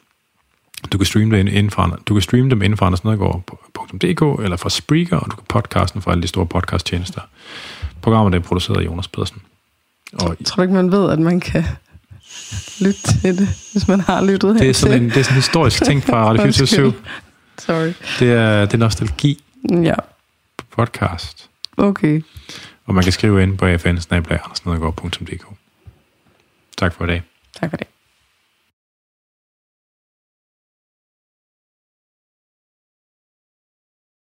Du kan streame, det inden for, du kan streame dem inden for andersnedergaard.dk eller fra Spreaker, og du kan podcasten fra alle de store podcasttjenester. Programmet er produceret af Jonas Pedersen. Og Jeg tror ikke, man ved, at man kan lytte til det, hvis man har lyttet det er sådan en, det er sådan en historisk ting fra Radio 24 Undskyld. Sorry. Det er, det er nostalgi Ja, på podcast. okay. Og man kan skrive ind på fn Tak for i dag. Tak for det.